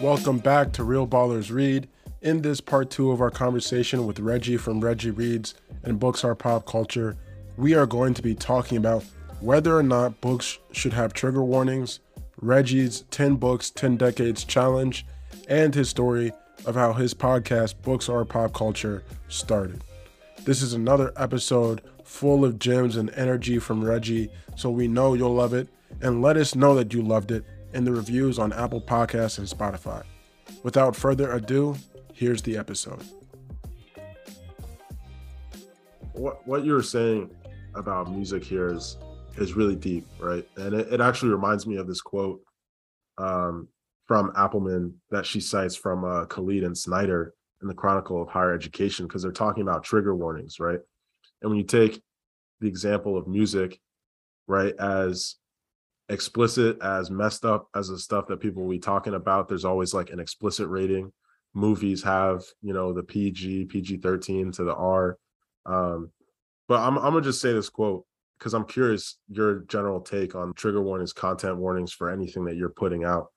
Welcome back to Real Ballers Read. In this part two of our conversation with Reggie from Reggie Reads and Books Are Pop Culture, we are going to be talking about whether or not books should have trigger warnings, Reggie's 10 Books, 10 Decades Challenge, and his story of how his podcast, Books Are Pop Culture, started. This is another episode full of gems and energy from Reggie, so we know you'll love it. And let us know that you loved it in the reviews on Apple Podcasts and Spotify. Without further ado, here's the episode. What what you were saying about music here is is really deep, right? And it, it actually reminds me of this quote um, from Appleman that she cites from uh, Khalid and Snyder in the Chronicle of Higher Education because they're talking about trigger warnings, right? And when you take the example of music, right, as explicit as messed up as the stuff that people will be talking about there's always like an explicit rating. Movies have you know the pg pg-13 to the r. Um but i'm, I'm gonna just say this quote because i'm curious your general take on trigger warnings content warnings for anything that you're putting out.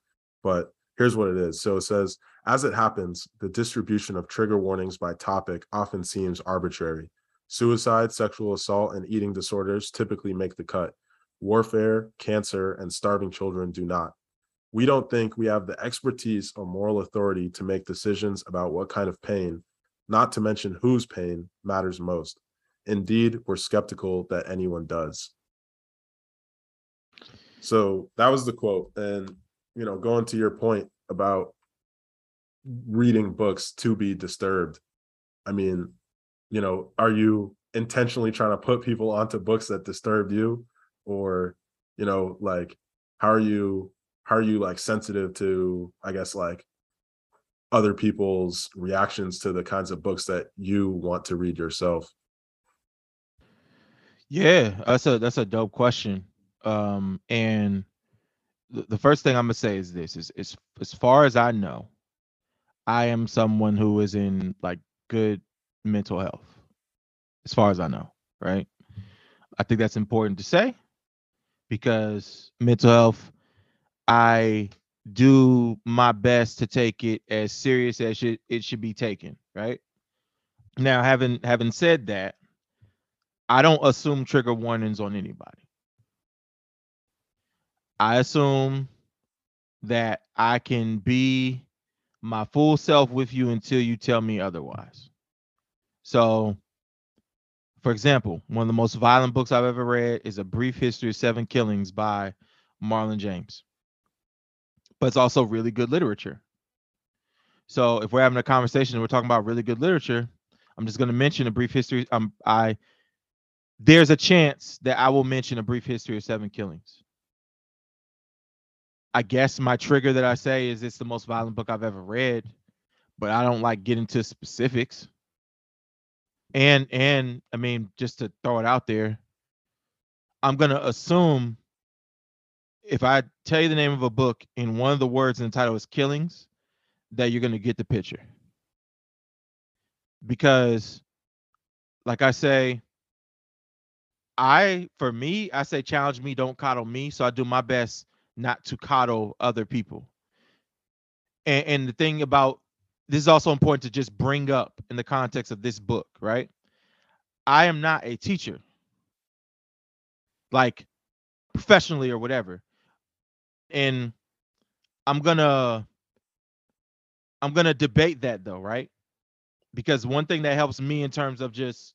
But here's what it is. So it says as it happens the distribution of trigger warnings by topic often seems arbitrary suicide sexual assault and eating disorders typically make the cut warfare, cancer, and starving children do not. We don't think we have the expertise or moral authority to make decisions about what kind of pain, not to mention whose pain, matters most. Indeed, we're skeptical that anyone does. So that was the quote. And, you know, going to your point about reading books to be disturbed, I mean, you know, are you intentionally trying to put people onto books that disturb you? or you know like how are you how are you like sensitive to i guess like other people's reactions to the kinds of books that you want to read yourself? Yeah that's a that's a dope question. Um and the, the first thing i'm gonna say is this is, is as far as i know i am someone who is in like good mental health as far as i know right i think that's important to say because mental health, I do my best to take it as serious as it, it should be taken, right? Now, having having said that, I don't assume trigger warnings on anybody. I assume that I can be my full self with you until you tell me otherwise. So for example, one of the most violent books I've ever read is A Brief History of Seven Killings by Marlon James. But it's also really good literature. So if we're having a conversation and we're talking about really good literature, I'm just going to mention a brief history. Um, I there's a chance that I will mention a brief history of seven killings. I guess my trigger that I say is it's the most violent book I've ever read, but I don't like getting to specifics. And and I mean, just to throw it out there, I'm gonna assume if I tell you the name of a book and one of the words in the title is killings, that you're gonna get the picture. Because, like I say, I for me, I say challenge me, don't coddle me. So I do my best not to coddle other people. And, and the thing about this is also important to just bring up in the context of this book, right? I am not a teacher, like professionally or whatever. And I'm gonna I'm gonna debate that though, right? Because one thing that helps me in terms of just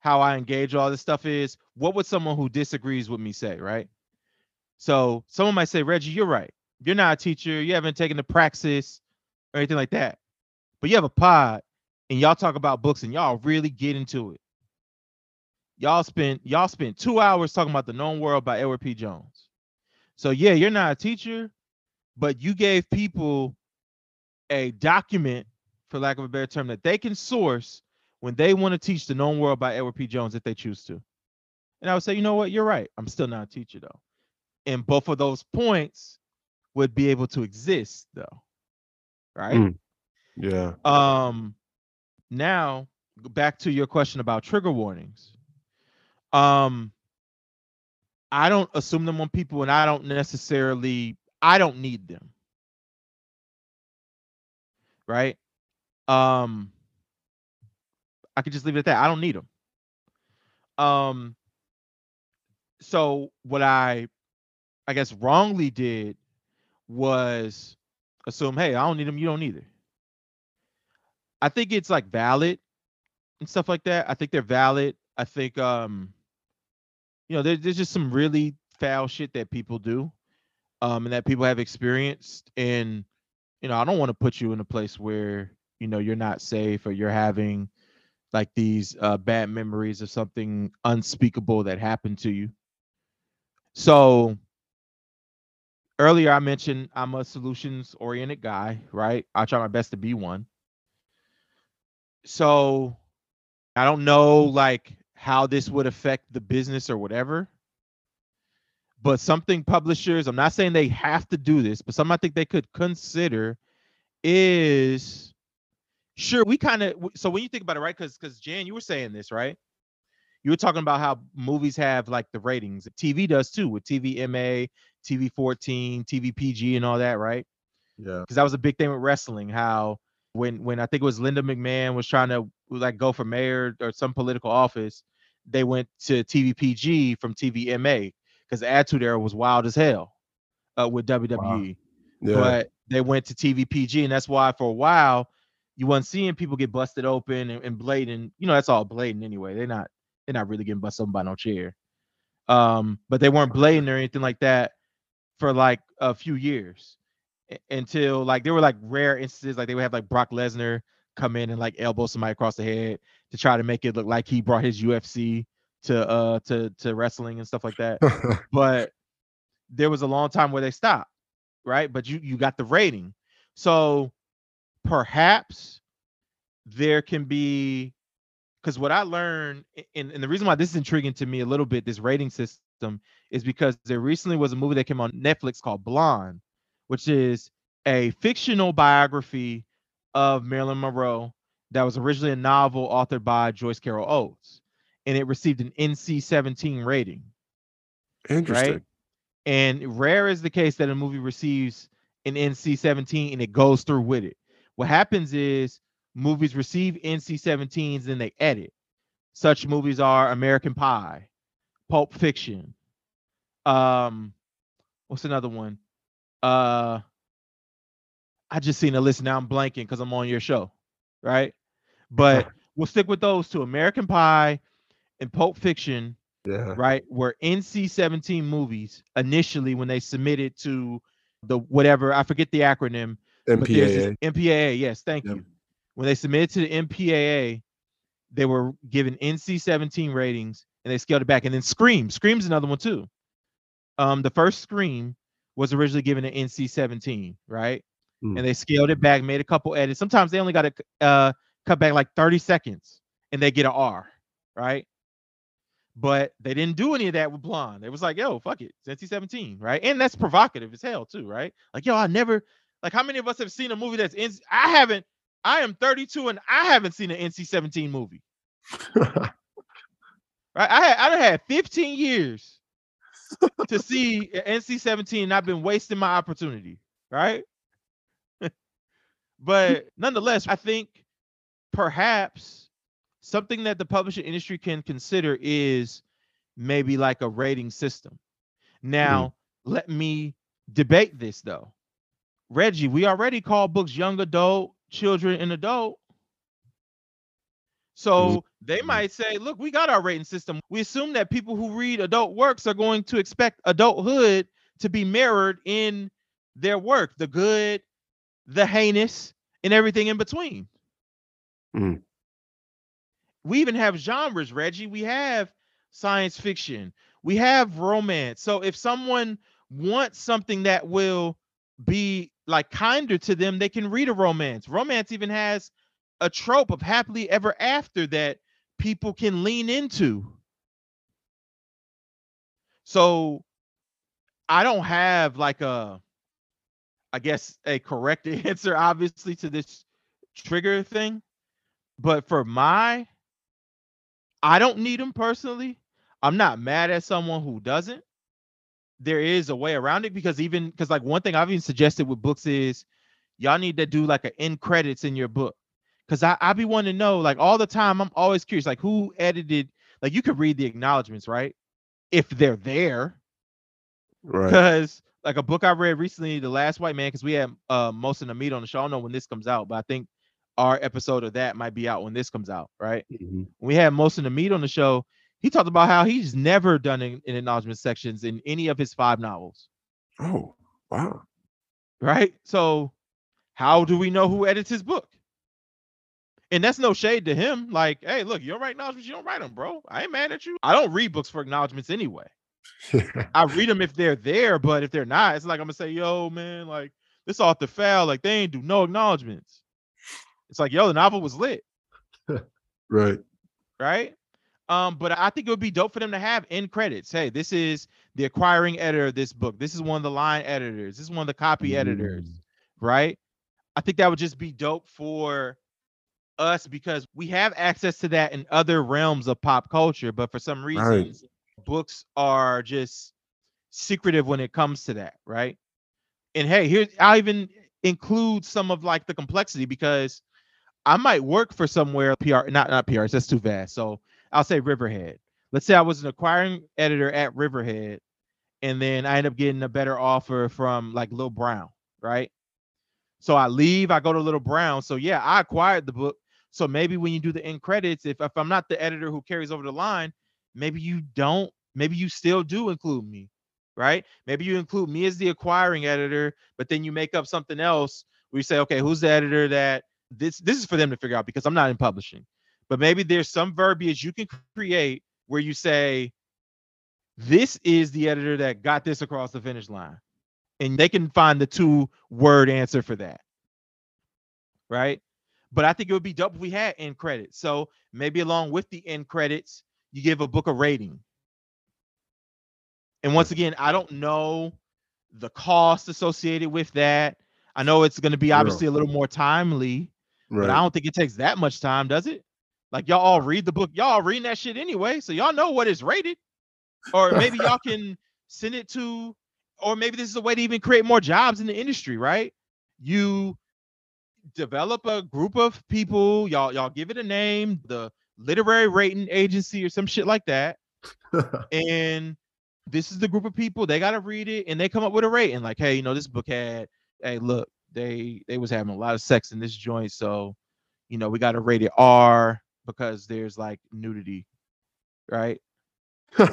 how I engage all this stuff is what would someone who disagrees with me say, right? So someone might say, Reggie, you're right. You're not a teacher, you haven't taken the praxis or anything like that but you have a pod and y'all talk about books and y'all really get into it. Y'all spent y'all spent two hours talking about the known world by Edward P. Jones. So yeah, you're not a teacher, but you gave people a document, for lack of a better term, that they can source when they want to teach the known world by Edward P. Jones if they choose to. And I would say, you know what, you're right. I'm still not a teacher though. And both of those points would be able to exist though. Right. Mm. Yeah. Um now back to your question about trigger warnings. Um, I don't assume them on people, and I don't necessarily. I don't need them. Right. Um, I could just leave it at that. I don't need them. Um, so what I, I guess, wrongly did was assume, hey, I don't need them. You don't either. I think it's like valid and stuff like that. I think they're valid. I think um you know, there, there's just some really foul shit that people do, um, and that people have experienced. And you know, I don't want to put you in a place where you know you're not safe or you're having like these uh, bad memories of something unspeakable that happened to you. So earlier I mentioned I'm a solutions oriented guy, right? I try my best to be one. So I don't know like how this would affect the business or whatever. But something publishers, I'm not saying they have to do this, but something I think they could consider is sure we kind of so when you think about it, right? Because because Jan, you were saying this, right? You were talking about how movies have like the ratings. TV does too with TV MA, TV 14, TV PG, and all that, right? Yeah. Because that was a big thing with wrestling. How when when I think it was Linda McMahon was trying to like go for mayor or some political office, they went to TV PG from TVMA because the Attitude Era was wild as hell uh, with WWE. Wow. Yeah. But they went to TV PG, and that's why for a while you weren't seeing people get busted open and, and blading. You know, that's all blading anyway. They're not they're not really getting busted open by no chair. Um, but they weren't blading or anything like that for like a few years until like there were like rare instances like they would have like Brock Lesnar come in and like elbow somebody across the head to try to make it look like he brought his UFC to uh to to wrestling and stuff like that. but there was a long time where they stopped, right? But you you got the rating. So perhaps there can be because what I learned and, and the reason why this is intriguing to me a little bit, this rating system, is because there recently was a movie that came on Netflix called Blonde, which is a fictional biography of Marilyn Monroe that was originally a novel authored by Joyce Carol Oates, and it received an NC-17 rating. Interesting. Right? And rare is the case that a movie receives an NC-17 and it goes through with it. What happens is movies receive NC-17s and they edit. Such movies are American Pie, Pulp Fiction. Um, what's another one? Uh, I just seen a list now. I'm blanking because I'm on your show, right? But we'll stick with those two: American Pie and Pulp Fiction. Yeah. Right. Were NC-17 movies initially when they submitted to the whatever I forget the acronym. MPAA. MPAA. Yes, thank yep. you. When they submitted to the MPAA, they were given NC-17 ratings and they scaled it back. And then Scream. Scream's another one too. Um, the first Scream was originally given an NC-17, right? Mm. And they scaled it back, made a couple edits. Sometimes they only got to uh, cut back like 30 seconds and they get an R, right? But they didn't do any of that with Blonde. It was like, yo, fuck it, it's NC-17, right? And that's provocative as hell too, right? Like, yo, I never, like, how many of us have seen a movie that's in? I haven't. I am 32 and I haven't seen an NC-17 movie. right? I had I had 15 years to see NC-17, and I've been wasting my opportunity, right? but nonetheless, I think perhaps something that the publishing industry can consider is maybe like a rating system. Now, mm-hmm. let me debate this though. Reggie, we already call books young adult, children, and adult. So mm-hmm. they might say, look, we got our rating system. We assume that people who read adult works are going to expect adulthood to be mirrored in their work, the good, the heinous, and everything in between. Mm. We even have genres, Reggie. We have science fiction, we have romance. So if someone wants something that will be like kinder to them, they can read a romance. Romance even has a trope of happily ever after that people can lean into. So I don't have like a I guess a correct answer obviously to this trigger thing But for my, I don't need them personally. I'm not mad at someone who doesn't. There is a way around it because even because like one thing I've even suggested with books is y'all need to do like an end credits in your book. Cause I, I be wanting to know like all the time. I'm always curious, like who edited, like you could read the acknowledgments, right? If they're there. Right. Because like a book I read recently, The Last White Man, because we had uh Mohsin Hamid on the show. I don't know when this comes out, but I think our episode of that might be out when this comes out, right? Mhm. we had Mohsin Hamid on the show, he talked about how he's never done an, an acknowledgement sections in any of his five novels, Oh, wow. right? So, how do we know who edits his book? And that's no shade to him. Like, hey, look, you don't write acknowledgments, you don't write them, bro. I ain't mad at you. I don't read books for acknowledgments anyway. I read them if they're there, but if they're not, it's like I'm gonna say, yo, man, like this off the foul, like they ain't do no acknowledgments. It's like, yo, the novel was lit. right. right? Um, but I think it would be dope for them to have end credits. Hey, this is the acquiring editor of this book. This is one of the line editors. This is one of the copy editors, Mm. right? I think that would just be dope for us because we have access to that in other realms of pop culture, but for some Right. books are just secretive when it comes to that, right? And hey, here I'll even include some of like the complexity because I might work for somewhere PR, not not PR, that's too vast. So I'll say Riverhead. Let's say I was an acquiring editor at Riverhead, and then I end up getting a better offer from like Lil Brown, right? So I leave, I go to Little Brown. So yeah, I acquired the book. So maybe when you do the end credits, if, if I'm not the editor who carries over the line, maybe you don't, maybe you still do include me, right? Maybe you include me as the acquiring editor, but then you make up something else where you say, okay, who's the editor that this this is for them to figure out because I'm not in publishing. But maybe there's some verbiage you can create where you say, this is the editor that got this across the finish line. And they can find the two word answer for that. Right. But I think it would be dope if we had end credits. So maybe along with the end credits, you give a book a rating. And once again, I don't know the cost associated with that. I know it's going to be obviously a little more timely, Right. but I don't think it takes that much time, does it? Like y'all all read the book, y'all all reading that shit anyway, so y'all know what it's rated. Or maybe y'all can send it to, or maybe this is a way to even create more jobs in the industry, right? You develop a group of people, y'all y'all give it a name, the literary rating agency or some shit like that, and this is the group of people they got to read it and they come up with a rating like hey you know this book had hey look they they was having a lot of sex in this joint so you know we got to rate it r because there's like nudity right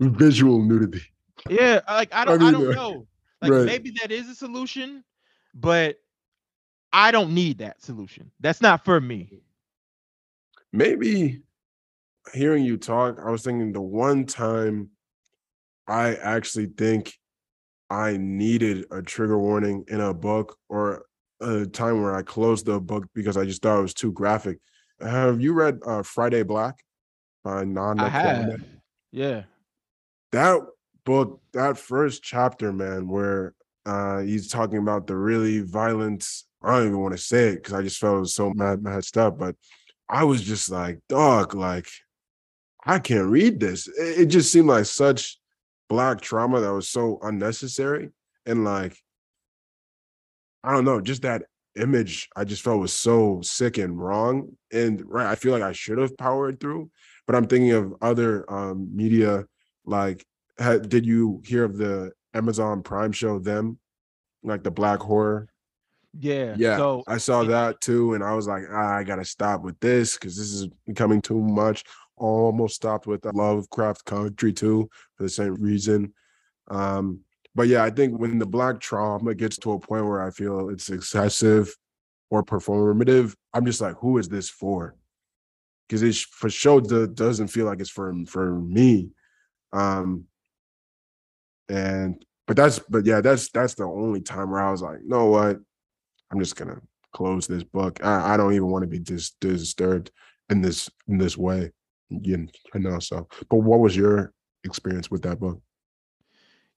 Visual nudity. yeah like i I don't i, mean, don't uh, know like right. maybe that is a solution but i don't need that solution that's not for me Maybe hearing you talk, I was thinking the one time I actually think I needed a trigger warning in a book or a time where I closed the book because I just thought it was too graphic. Have you read uh, Friday Black by Nana i have yeah that book, that first chapter, man, where uh he's talking about the really violent. I don't even want to say it because I just felt so mad matched up. But I was just like, dog, like I can't read this. It, it just seemed like such black trauma that was so unnecessary. And like, I don't know, just that image I just felt was so sick and wrong. And right, I feel like I should have powered through. But I'm thinking of other um media like ha, did you hear of the Amazon Prime show them? Like the black horror? Yeah Yeah. so I saw that too, and I was like, ah, I gotta stop with this because this is becoming too much. Almost stopped with Lovecraft Country too for the same reason. Um, but yeah, I think when the black trauma gets to a point where I feel it's excessive or performative, I'm just like, who is this for? Because it for sure do- doesn't feel like it's for for me. Um, and but that's but yeah, that's that's the only time where I was like, you know what? I'm just gonna close this book. I, I don't even want to be dis- disturbed in this in this way. You I know so. But what was your experience with that book?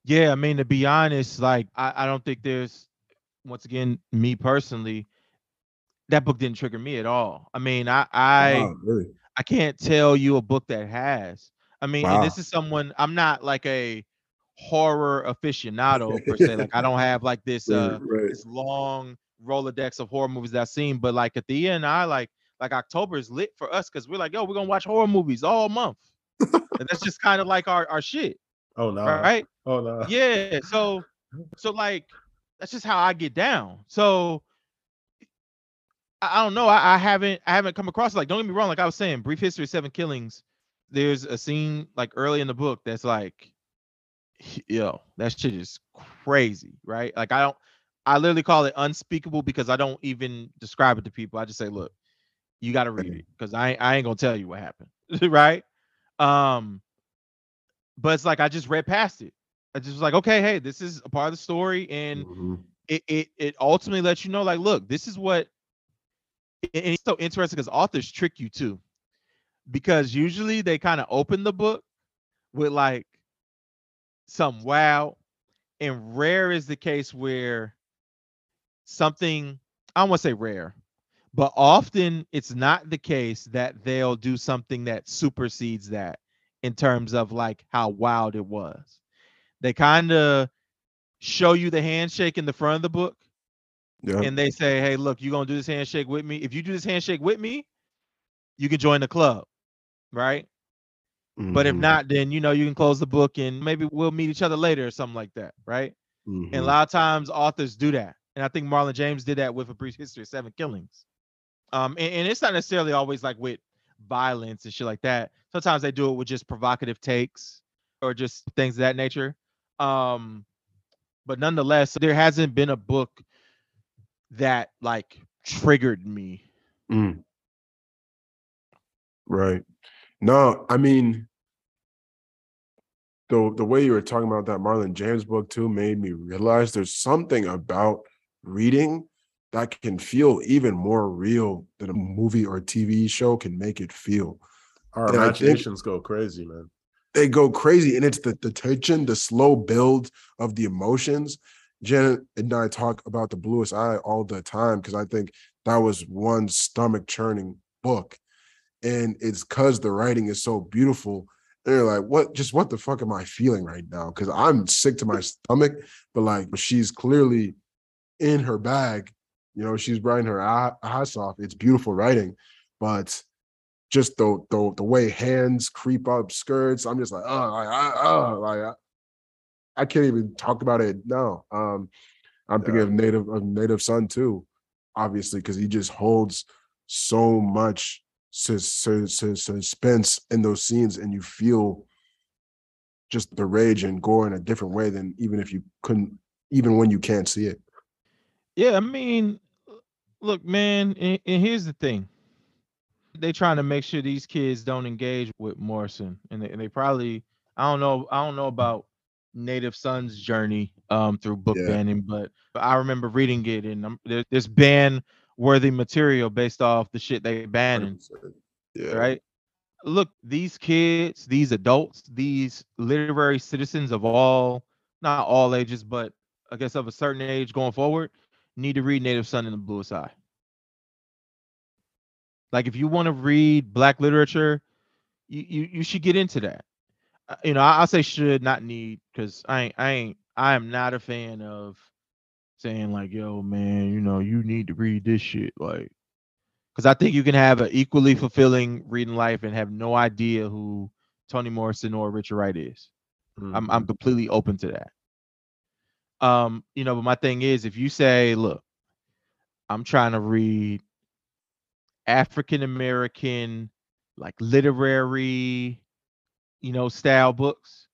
Yeah, I mean to be honest, like I, I don't think there's once again me personally. that book didn't trigger me at all. I mean, I I Wow, really? I can't tell you a book that has. I mean, and Wow. this is someone I'm not like a horror aficionado per se. Like I don't have like this uh right. this long Rolodex of horror movies that I've seen, but like at the end, I like like October is lit for us because we're like, yo, we're gonna watch horror movies all month. and that's just kind of like our, our shit, Oh no. right? Oh no. Yeah. So so like that's just how I get down. So I, I don't know. I, I haven't I haven't come across like don't get me wrong, like I was saying, Brief History of Seven Killings. There's a scene like early in the book that's like yo, that shit is crazy, right? Like I don't I literally call it unspeakable because I don't even describe it to people. I just say, look, you got to read it because I, ain't- I ain't gonna tell you what happened, right? Um, but it's like I just read past it. I just was like, okay, hey, this is a part of the story, and Mhm. it it it ultimately lets you know, like, look, this is what. And it's so interesting because authors trick you too, because usually they kind of open the book with like some wow, and rare is the case where something I don't want to say rare, but often it's not the case that they'll do something that supersedes that in terms of like how wild it was. They kind of show you the handshake in the front of the book Yeah. and they say, "Hey, look, you're gonna do this handshake with me. If you do this handshake with me, you can join the club, right? But if Mhm. not, then you know you can close the book and maybe we'll meet each other later or something like that, right? And a lot of times authors do that, and I think Marlon James did that with A Brief History of Seven Killings. Um, and, and it's not necessarily always like with violence and shit like that. Sometimes they do it with just provocative takes or just things of that nature. Um, but nonetheless, there hasn't been a book that like triggered me. Mm. Right. No, I mean, the the way you were talking about that Marlon James book too made me realize there's something about reading that can feel even more real than a movie or a TV show can make it feel. Our And imaginations go crazy, man. They go crazy, and it's the, the tension, the slow build of the emotions. Janet and I talk about the bluest eye all the time because I think that was one stomach churning book. And it's because the writing is so beautiful. And you're like, what just what the fuck am I feeling right now? Because I'm sick to my stomach, but like she's clearly in her bag. You know, she's writing her ass off. It's beautiful writing, but just the the the way hands creep up skirts, I'm just like, oh, like, I, oh, like I, I can't even talk about it now. Um, I'm thinking Yeah. of native of native son too, obviously, because he just holds so much sus- sus- sus- suspense in those scenes, and you feel just the rage and gore in a different way than even if you couldn't, even when you can't see it. Yeah, I mean, look, man, and, and here's the thing. they're trying to make sure these kids don't engage with Morrison, and they, and they probably I don't know I don't know about Native Son's journey um through book Yeah. banning, but, but I remember reading it, and there, there's ban worthy material based off the shit they banning, Yeah. right? Look, these kids, these adults, these literary citizens of all not all ages, but I guess of a certain age going forward, need to read Native Son in the Bluest Eye. Like if you want to read black literature, you, you you should get into that. Uh, You know, I, I'll say should not need because I ain't I ain't I am not a fan of saying like, yo, man, you know, you need to read this shit. Like, because I think you can have an equally fulfilling reading life and have no idea who Toni Morrison or Richard Wright is. I'm I'm completely open to that. Um, you know, but my thing is if you say, look, I'm trying to read African American like literary, you know, style books,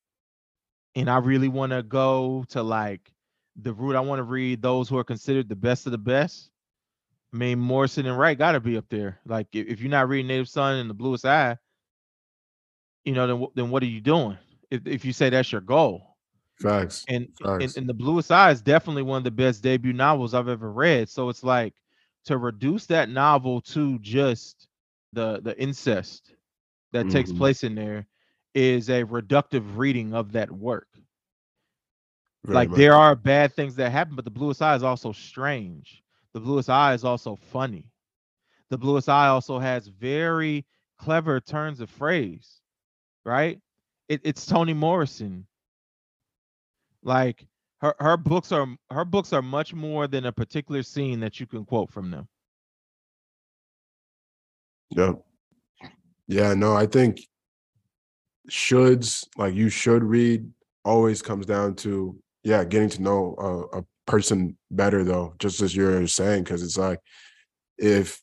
and I really want to go to like the route I want to read those who are considered the best of the best. I mean, Morrison and Wright got to be up there. Like, if, if you're not reading Native Son and the Bluest Eye, you know, then then what are you doing? If if you say that's your goal, Facts. and and, Facts. and the bluest eye is definitely one of the best debut novels i've ever read so it's like to reduce that novel to just the the incest that takes Mhm. place in there is a reductive reading of that work Very like much. there are bad things that happen but the bluest eye is also strange the bluest eye is also funny The Bluest Eye also has very clever turns of phrase, right? It, it's Toni Morrison. Like her her books are her books are much more than a particular scene that you can quote from them. Yeah. Yeah, no, I think shoulds like you should read always comes down to yeah, getting to know a, a person better though, just as you're saying cuz it's like if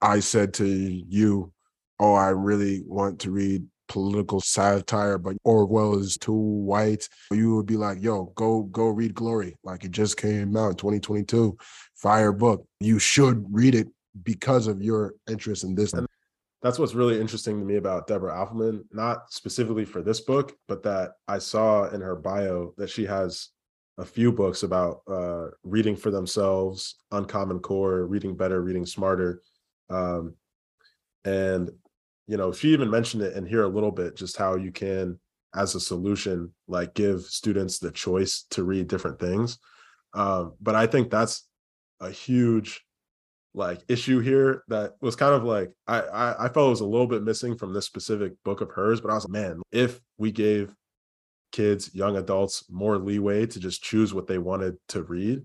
I said to you, "Oh, I really want to read political satire, but Orwell is too white," you would be like, "Yo, go go read Glory. Like it just came out in 2022. Fire book. You should read it because of your interest in this." And that's what's really interesting to me about Deborah Appleman, not specifically for this book, but that I saw in her bio that she has a few books about uh, reading for themselves, uncommon core, reading better, reading smarter. Um, and you know, she even mentioned it in here a little bit, just how you can, as a solution, like give students the choice to read different things. Um, but I think that's a huge like issue here that was kind of like I, I I felt was a little bit missing from this specific book of hers, but I was like, man, if we gave kids, young adults more leeway to just choose what they wanted to read,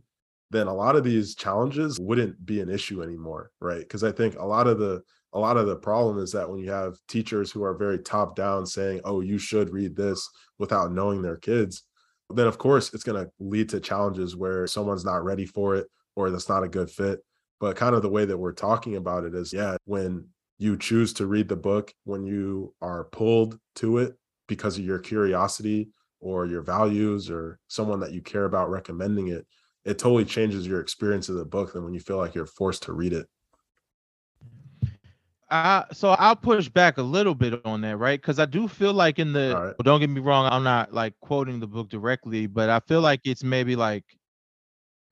then a lot of these challenges wouldn't be an issue anymore, right? Because I think a lot of the a lot of the problem is that when you have teachers who are very top down saying, "Oh, you should read this," without knowing their kids, then of course it's going to lead to challenges where someone's not ready for it or that's not a good fit. But kind of the way that we're talking about it is, yeah, when you choose to read the book, when you are pulled to it because of your curiosity or your values or someone that you care about recommending it, it totally changes your experience of the book than when you feel like you're forced to read it. Uh, so I'll push back a little bit on that, right? Because I do feel like in the right. well, don't get me wrong, I'm not like quoting the book directly, but I feel like it's maybe like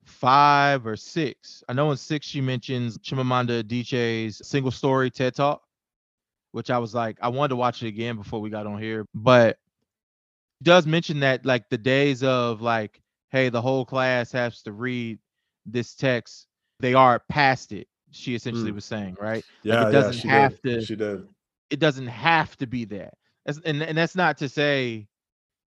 five or six. I know in six she mentions Chimamanda Adichie's single story TED Talk, which I was like, I wanted to watch it again before we got on here, but it does mention that like the days of like, hey, the whole class has to read this text, they are past it. She essentially Mm. was saying, right? Yeah, it doesn't she have did. to- She did. it doesn't have to be that. That's, and and that's not to say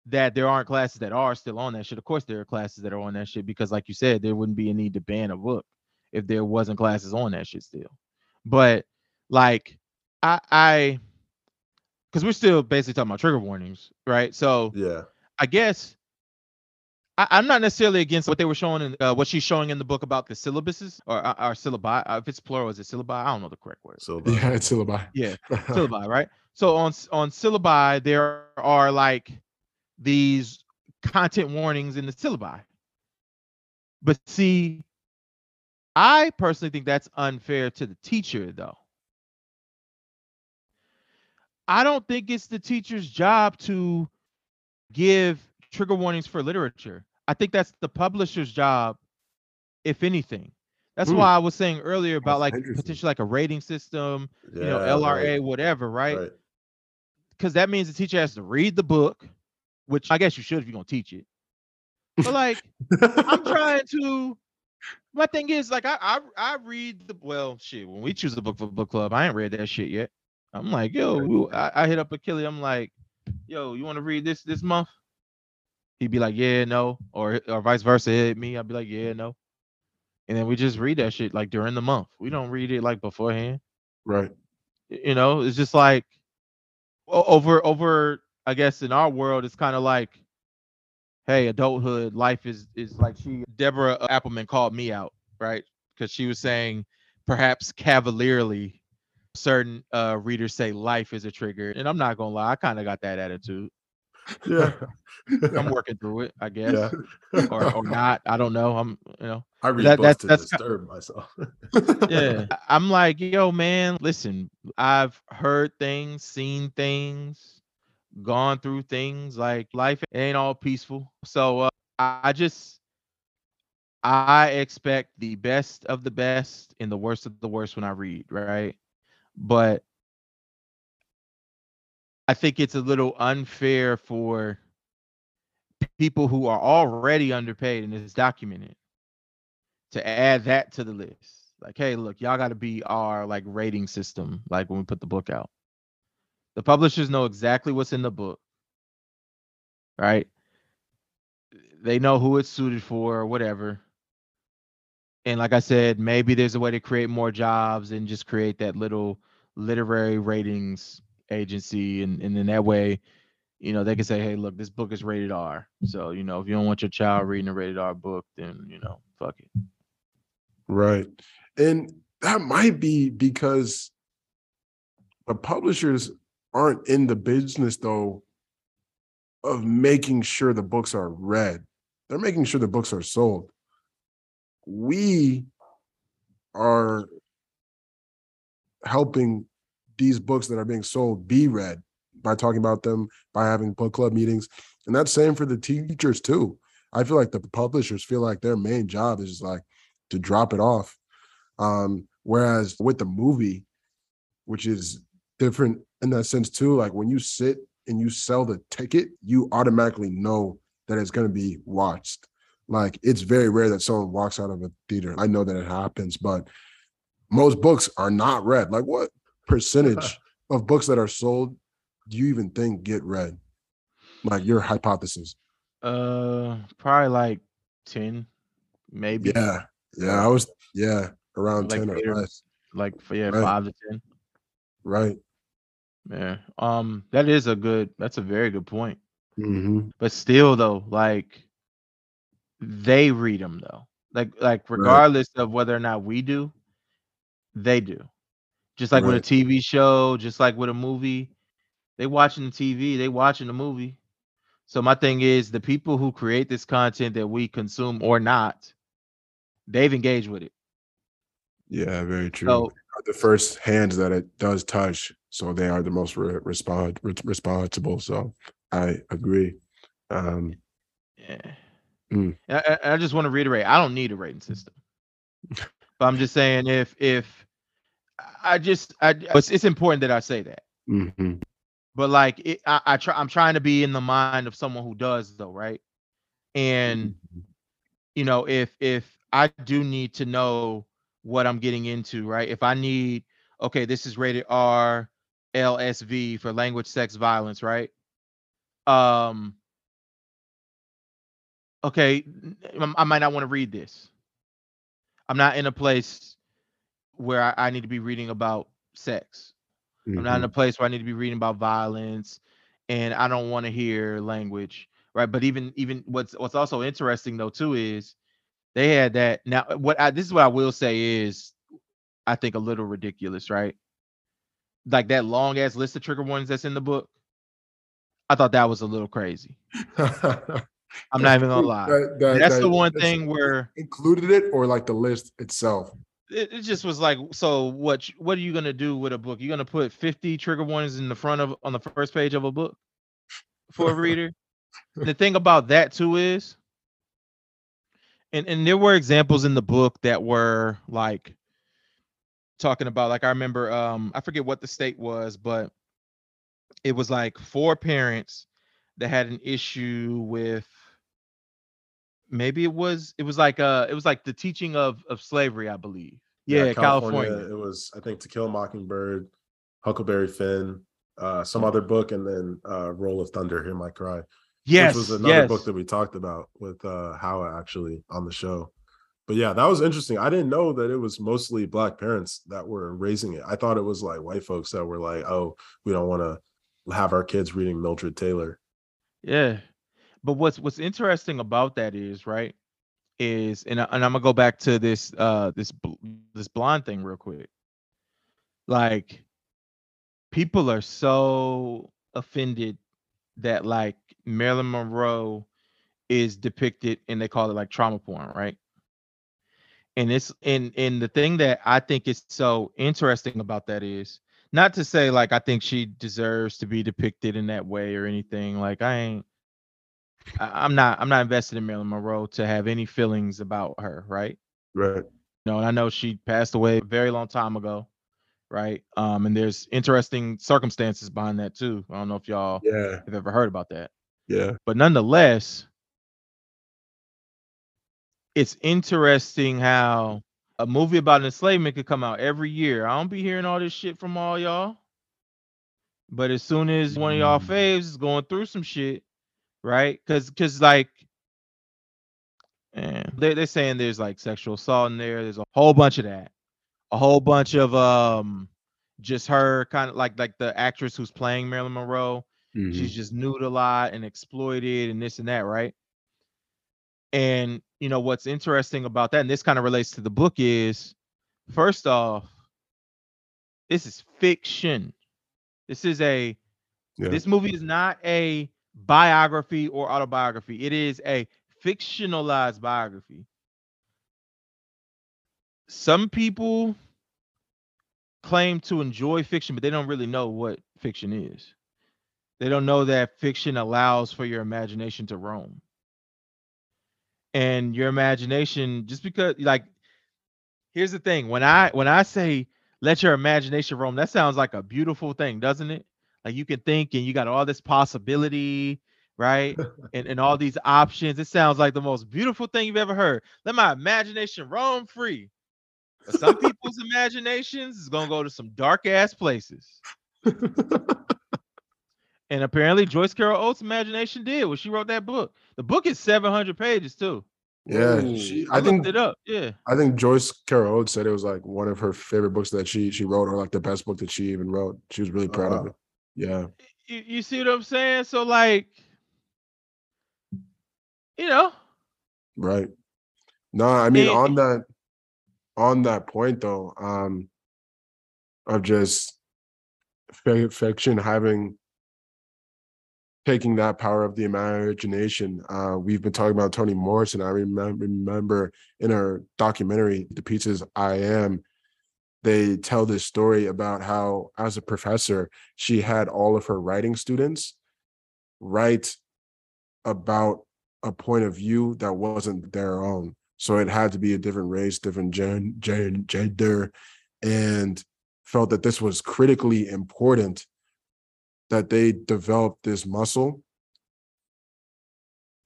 that there aren't classes that are still on that shit. Of course, there are classes that are on that shit because, like you said, there wouldn't be a need to ban a book if there wasn't classes on that shit still. But like, I I because we're still basically talking about trigger warnings, right? So Yeah. I guess I, I'm not necessarily against what they were showing in uh, what she's showing in the book about the syllabuses or our syllabi. Uh, if it's plural, is it syllabi? I don't know the correct word. So yeah, it's syllabi. Yeah, syllabi, right? So on on syllabi, there are like these content warnings in the syllabi. But see, I personally think that's unfair to the teacher, though. I don't think it's the teacher's job to give trigger warnings for literature. I think that's the publisher's job, if anything. That's Hmm. why I was saying earlier about That's like potentially like a rating system, yeah, you know, LRA, whatever, right? Right. Because that means the teacher has to read the book, which I guess you should if you're gonna teach it. But like, I'm trying to. My thing is, like, I, I I read the well, shit. When we choose a book for book club, I ain't read that shit yet. I'm like, yo, I, I hit up Akili. I'm like, yo, you want to read this this month? He'd be like, yeah, no, or or vice versa. Hit me, I'd be like, yeah, no. And then we just read that shit like during the month. We don't read it like beforehand. right. You know, it's just like over over. I guess in our world, it's kind of like, hey, adulthood, life is is like she Deborah Appleman called me out, right? Because she was saying perhaps cavalierly, certain uh readers say life is a trigger, and I'm not gonna lie, I kind of got that attitude. Yeah. I'm working through it, I guess, yeah. or or not. I don't know. I'm you know. I read that- books that's- to that's disturb myself. yeah i'm like yo man listen i've heard things seen things gone through things like life ain't all peaceful so uh, I just i expect the best of the best and the worst of the worst when i read right but i think it's a little unfair for people who are already underpaid and it's documented to add that to the list Like, hey, look, y'all got to be our like rating system. Like when we put the book out, the publishers know exactly what's in the book, right? They know who it's suited for, or whatever. And like I said, maybe there's a way to create more jobs and just create that little literary ratings agency, and and in that way, you know, they can say, hey, look, this book is rated R. So you know, if you don't want your child reading a rated R book, then you know, fuck it. Right. And that might be because the publishers aren't in the business though of making sure the books are read. They're making sure the books are sold. We are helping these books that are being sold be read by talking about them, by having book club meetings. And that's same for the teachers too. I feel like the publishers feel like their main job is like to drop it off. Um, whereas with the movie, which is different in that sense too, like when you sit and you sell the ticket, you automatically know that it's going to be watched. Like it's very rare that someone walks out of a theater. I know that it happens, but most books are not read. Like what percentage of books that are sold do you even think get read? Like your hypothesis? Uh, probably like ten, maybe. Yeah, yeah. I was yeah around Like ten or less. Like for yeah, Right. five to ten. Right. Yeah. Um, that is a good. That's a very good point. hmm But still, though, like they read them though. Like like regardless of whether or not we do, they do. Just like Right. with a TV show, just like with a movie, they watching the TV, they watching the movie. So my thing is the people who create this content that we consume or not, they've engaged with it. Yeah, very true. So the first hands that it does touch, so they are the most re- respond re- responsible. So I agree. Um, Yeah. Mm. I, I- I just want to reiterate, I don't need a rating system. but I'm just saying if if I just I it's, it's important that I say that. mhm. But like it, I, I try I'm trying to be in the mind of someone who does though, right? And you know, if if I do need to know what I'm getting into, right? If I need okay, this is rated R LSV for language, sex, violence, right? Um okay, I might not want to read this. I'm not in a place where I, I need to be reading about sex. I'm not in a Mhm. place where I need to be reading about violence and I don't want to hear language, right? But even even what's what's also interesting though too is they had that now what I this is what I will say is I think a little ridiculous, right? Like that long ass list of trigger warnings that's in the book. I thought that was a little crazy. I'm not even gonna lie. That- that- That's that- the one thing where included it, or like the list itself. It, it just was like, so what? What are you gonna do with a book? You're gonna put 50 trigger warnings in the front of on the first page of a book for a reader. the thing about that too is, and and there were examples in the book that were like talking about, like I remember, um, I forget what the state was, but it was like four parents that had an issue with maybe it was it was like uh it was like the teaching of of slavery i believe yeah, california, It was, I think, To Kill a Mockingbird, Huckleberry Finn, uh, some other book, and then uh, Roll of Thunder, Hear My Cry. yes which was another yes book that we talked about with uh Howa actually on the show. But yeah, that was interesting. I didn't know that it was mostly black parents that were raising it. I thought it was like white folks that were like, "Oh, we don't want to have our kids reading Mildred Taylor." yeah but what's what's interesting about that is right is and, and i'm gonna go back to this uh this this blonde thing real quick. Like people are so offended that like marilyn monroe is depicted and they call it like trauma porn right? And it's and and the thing that i think is so interesting about that is not to say like i think she deserves to be depicted in that way or anything like i ain't i'm not i'm not invested in marilyn monroe to have any feelings about her right Right. know and i know she passed away a very long time ago right um and there's interesting circumstances behind that too i don't know if y'all Yeah. have ever heard about that Yeah. but nonetheless it's interesting how a movie about enslavement could come out every year. I don't be hearing all this shit from all y'all. But as soon as one of y'all Mm. faves is going through some shit, right? Cause cause like and they they're saying there's like sexual assault in there. There's a whole bunch of that. A whole bunch of um just her kind of like like the actress who's playing Marilyn Monroe. Mhm. She's just nude a lot and exploited and this and that, right? And you know what's interesting about that, and this kind of relates to the book, is first off, this is fiction. This is a Yeah. this movie is not a biography or autobiography. It is a fictionalized biography. Some people claim to enjoy fiction, but they don't really know what fiction is. They don't know that fiction allows for your imagination to roam. And your imagination, just because like here's the thing when I when I say let your imagination roam, that sounds like a beautiful thing, doesn't it? Like you can think and you got all this possibility, right? and, and all these options. It sounds like the most beautiful thing you've ever heard. Let my imagination roam free. But some people's imaginations is gonna go to some dark ass places. And apparently Joyce Carol Oates' imagination did when she wrote that book. The book is 700 pages too. yeah, Ooh. she, I, I think looked it up. Yeah. I think Joyce Carol Oates said it was like one of her favorite books that she she wrote, or like the best book that she even wrote. She was really Oh, proud of it. Yeah, You, you see what I'm saying? So like, you know, right. No, I mean And- on that on that point though, um, of just fi- fiction having taking that power of the imagination. Uh, we've been talking about Toni Morrison. I remember remember in her documentary, The Pieces I Am, they tell this story about how, as a professor, she had all of her writing students write about a point of view that wasn't their own. So it had to be a different race, different gen, gen, gender, and felt that this was critically important that they developed this muscle.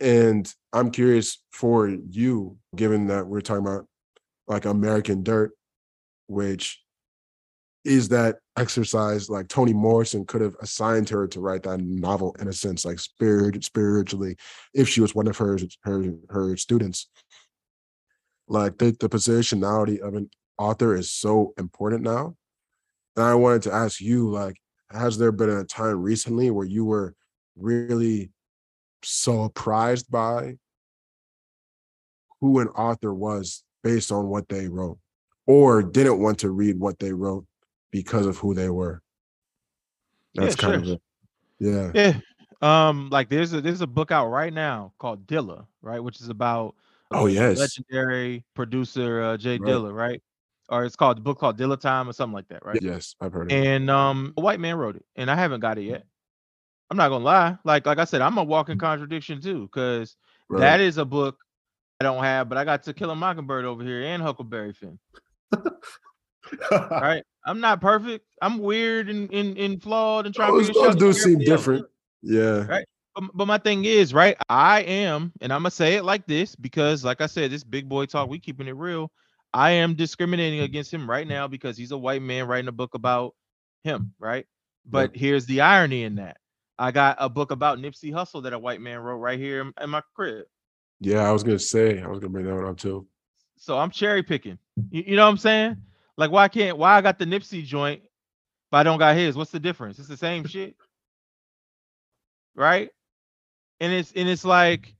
And I'm curious for you, given that we're talking about like American Dirt, which is that exercise like Toni Morrison could have assigned her to write that novel in a sense, like spirit spiritually, if she was one of her her her students. Like the, the positionality of an author is so important now. And I wanted to ask you, like, has there been a time recently where you were really surprised by who an author was based on what they wrote or didn't want to read what they wrote because of who they were Yeah, that's kind sure. of it yeah yeah. Um, like there's a there's a book out right now called Dilla, right, which is about oh yes legendary producer uh, J Right. Dilla, right? Or it's called the book called Dilla Time or something like that, right? yes i've heard it And um, a white man wrote it, and I haven't got it yet. I'm not gonna lie. Like like I said, I'm a walking contradiction too, because Right. that is a book I don't have, but I got To Kill a Mockingbird over here and Huckleberry Finn. Right? I'm not perfect. I'm weird and and, and flawed and trying those, to those do seem else. different yeah Right. But, but my thing is, right? I am, and I'm gonna say it like this because, like I said, this big boy talk, we keeping it real. I am discriminating against him right now because he's a white man writing a book about him, right? But here's the irony in that. I got a book about Nipsey Hussle that a white man wrote right here in, in my crib. yeah i was gonna say i was gonna bring that one up too So I'm cherry picking. You, you know what I'm saying? Like, why can't why I got the Nipsey joint, but I don't got his? What's the difference? It's the same shit, right? And it's and it's like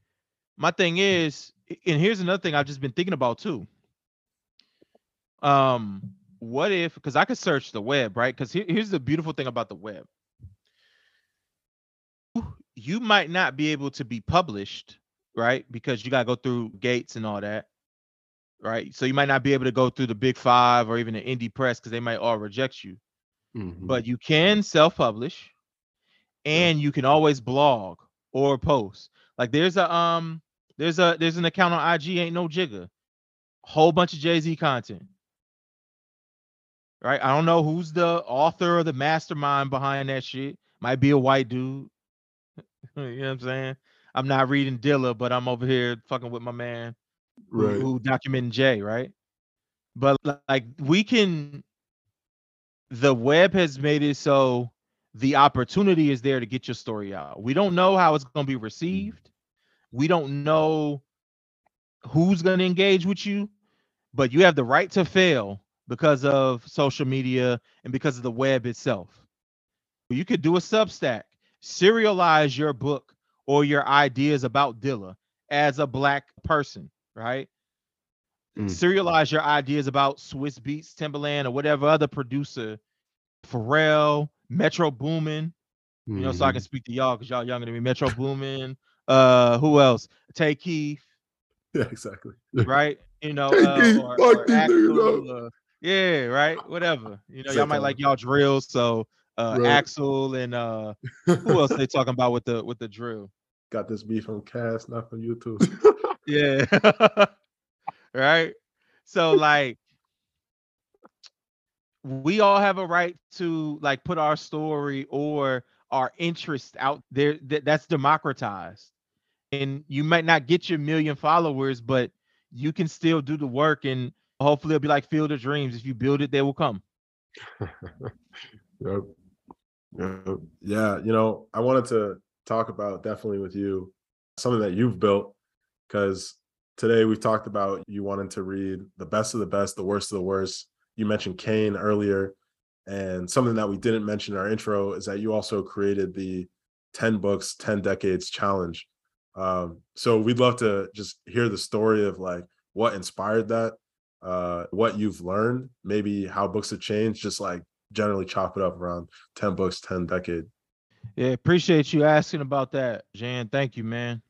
my thing is, and here's another thing I've just been thinking about too. Um, what if because I could search the web, right? Because here's the beautiful thing about the web. You might not be able to be published, right? Because you gotta go through gates and all that right? So you might not be able to go through the big five or even the indie press because they might all reject you. Mhm. But you can self-publish and you can always blog or post. Like there's a um there's a there's an account on IG, ain't no jigger. Whole bunch of Jay-Z content. Right? I don't know who's the author or the mastermind behind that shit. Might be a white dude. you know what I'm saying? I'm not reading Dilla, but I'm over here fucking with my man right who documenting Jay, right? but like we can the web has made it so the opportunity is there to get your story out. We don't know how it's going to be mm. received. We don't know who's going to engage with you, but you have the right to fail because of social media and because of the web itself. You could do a Substack, serialize your book or your ideas about Dilla as a black person, right? Mm. Serialize your ideas about Swizz Beatz, Timbaland, or whatever other producer, Pharrell, Metro Boomin. You know, so I can Mhm. speak to y'all because y'all younger than me. Metro Boomin. Uh, who else? Tay Keith, Yeah, exactly. right? You know, uh, or, or Axel, uh, yeah, right. Whatever. You know, y'all might like y'all drills. So uh Right. Axel and uh who else they talking about with the with the drill? Got this beef on cast, not from YouTube. Yeah. right. So like we all have a right to like put our story or our interest out there that, that's democratized. And you might not get your million followers, but you can still do the work and hopefully it'll be like Field of Dreams. If you build it, they will come. Yep. Yeah, you know, I wanted to talk about definitely with you something that you've built because today we've talked about you wanting to read the best of the best, the worst of the worst. You mentioned Kane earlier, and something that we didn't mention in our intro is that you also created the 10 books, 10 decades challenge. Um, so we'd love to just hear the story of like what inspired that, uh, what you've learned, maybe how books have changed, just like generally chop it up around 10 books, 10 decade. Yeah, appreciate you asking about that, Jan. Thank you, man.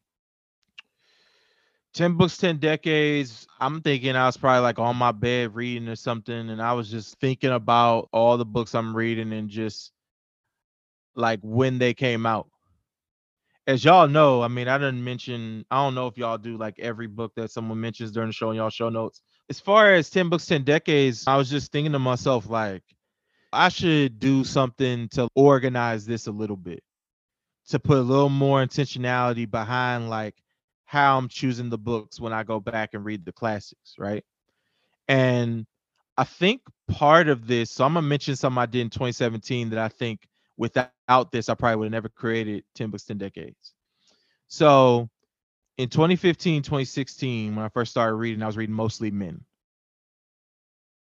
10 books, 10 decades. I'm thinking I was probably like on my bed reading or something, and I was just thinking about all the books I'm reading and just like when they came out. As y'all know, I mean, I didn't mention, I don't know if y'all do like every book that someone mentions during the show in y'all show notes. As far as 10 books, 10 decades, I was just thinking to myself, like, I should do something to organize this a little bit, to put a little more intentionality behind like how I'm choosing the books when I go back and read the classics, right? And I think part of this, so I'm gonna mention something I did in 2017 that I think without this, I probably would have never created 10 books, 10 decades. So in 2015, 2016, when I first started reading, I was reading mostly men.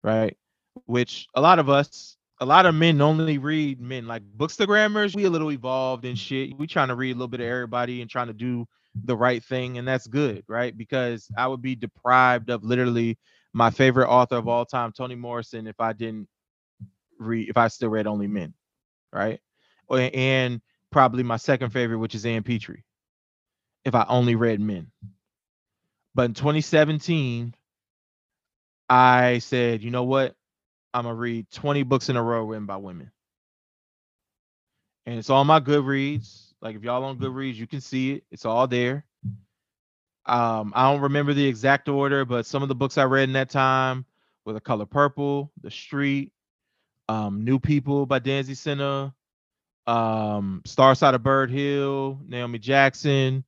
Right? Which a lot of us, a lot of men only read men like bookstagrammers. We a little evolved and shit. We trying to read a little bit of everybody and trying to do the right thing, and that's good, right? Because I would be deprived of literally my favorite author of all time, Toni Morrison, if I didn't read, if I still read only men, right? And probably my second favorite, which is Ann Petry, if I only read men. But in 2017, I said, you know what? I'm gonna read 20 books in a row written by women. And it's all my Goodreads. Like if y'all on Goodreads, you can see it. It's all there. Um, I don't remember the exact order, but some of the books I read in that time were The Color Purple, The Street, um, New People by Danzy Senna, um, Star Side of Bird Hill, Naomi Jackson,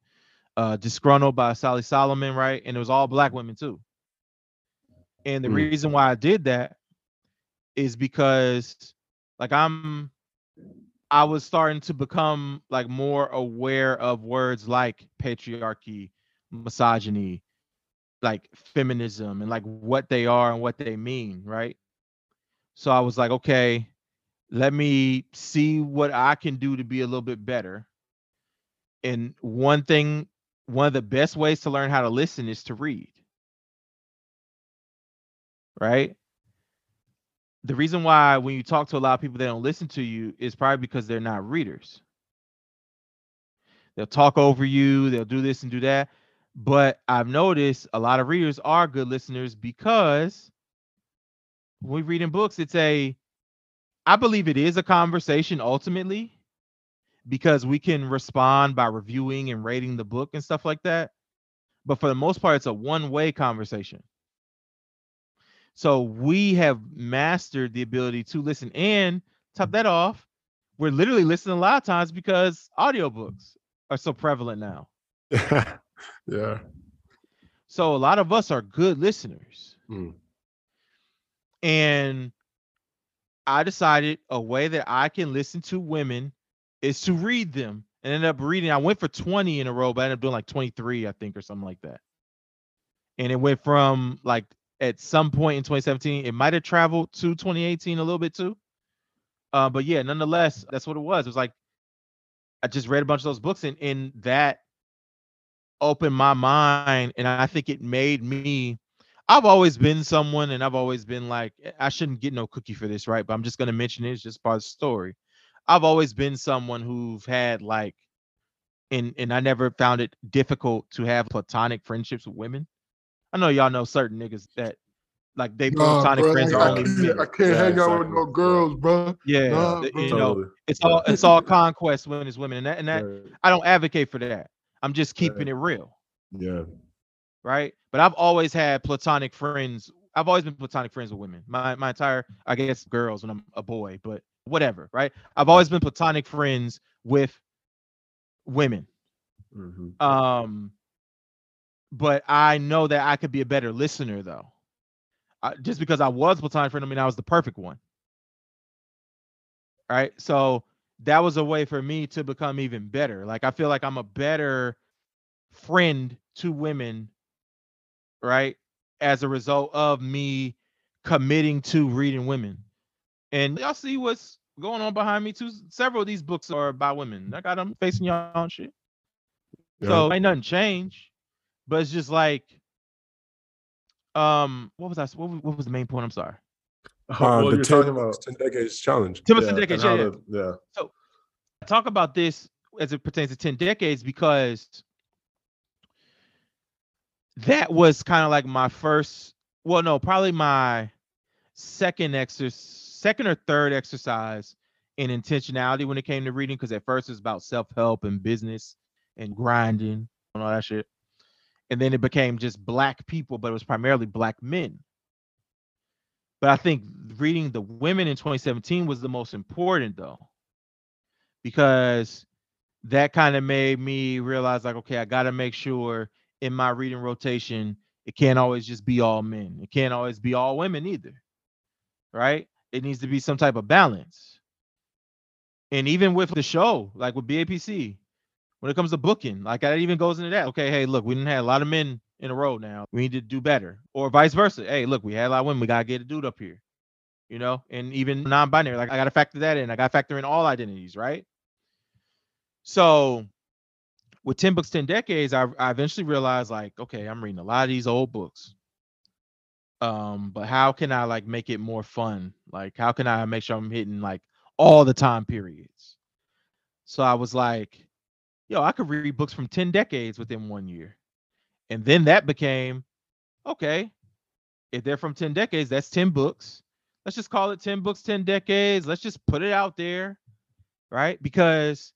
uh, Disgruntled by Asali Solomon, right? And it was all black women too. And the Mm. reason why I did that is because like I'm I was starting to become like more aware of words like patriarchy, misogyny, like feminism and like what they are and what they mean, right? So I was like, okay, let me see what I can do to be a little bit better. And one thing, one of the best ways to learn how to listen is to read. Right? The reason why when you talk to a lot of people they don't listen to you is probably because they're not readers. They'll talk over you, they'll do this and do that. But I've noticed a lot of readers are good listeners because when we read in books, it's a I believe it is a conversation ultimately because we can respond by reviewing and rating the book and stuff like that. But for the most part, it's a one-way conversation. So we have mastered the ability to listen and top that off. We're literally listening a lot of times because audiobooks are so prevalent now. yeah. So a lot of us are good listeners. Mm. And I decided a way that I can listen to women is to read them and ended up reading. I went for 20 in a row, but I ended up doing like 23, I think, or something like that. And it went from like at some point in 2017, it might have traveled to 2018 a little bit too. Uh, but yeah, nonetheless, that's what it was. It was like I just read a bunch of those books, and, and that opened my mind, and I think it made me. I've always been someone, and I've always been like, I shouldn't get no cookie for this, right? But I'm just gonna mention it. It's just part of the story. I've always been someone who've had like, and and I never found it difficult to have platonic friendships with women. I know y'all know certain niggas that like they Nah, platonic bro, friends like, are I only can't. I can't Yeah, hang out with no girls, bro. Yeah, Nah, the- bro. you know, it's all it's all conquest when it's women, and that and that Right. I don't advocate for that. I'm just Right. keeping it real, Yeah. right? But I've always had platonic friends. I've always been platonic friends with women. My my entire, I guess, girls when I'm a boy, but whatever, right? I've always been platonic friends with women. hmm Um, but I know that I could be a better listener though. I, just because I was platonic friend, I mean I was the perfect one. Right. So that was a way for me to become even better. Like I feel like I'm a better friend to women, right? As a result of me committing to reading women. And y'all see what's going on behind me too. Several of these books are about women. I got them facing y'all and shit. Yeah. So ain't nothing changed, but it's just like, um, what was I? What was, what was the main point? I'm sorry. Uh, well, the you're 10, talking about 10 decades challenge. Timothy yeah, Decades, and yeah, how yeah. the- yeah. Talk about this as it pertains to 10 decades because that was kind of like my first, well, no, probably my second exercise, second or third exercise in intentionality when it came to reading. Because at first it was about self help and business and grinding and all that shit. And then it became just black people, but it was primarily black men. But I think reading the women in 2017 was the most important though, because that kind of made me realize like, okay, I got to make sure in my reading rotation, it can't always just be all men. It can't always be all women either. Right? It needs to be some type of balance. And even with the show, like with BAPC, when it comes to booking, like that even goes into that. Okay, hey, look, we didn't have a lot of men in a row now. We need to do better. Or vice versa. Hey, look, we had a lot of women. We gotta get a dude up here. You know, and even non-binary, like I gotta factor that in. I gotta factor in all identities, right? So with 10 books, 10 decades, I, I eventually realized like, okay, I'm reading a lot of these old books. Um, but how can I like make it more fun? Like, how can I make sure I'm hitting like all the time periods? So I was like, yo, I could read books from 10 decades within one year. And then that became okay. If they're from 10 decades, that's 10 books. Let's just call it 10 books, 10 decades. Let's just put it out there, right? Because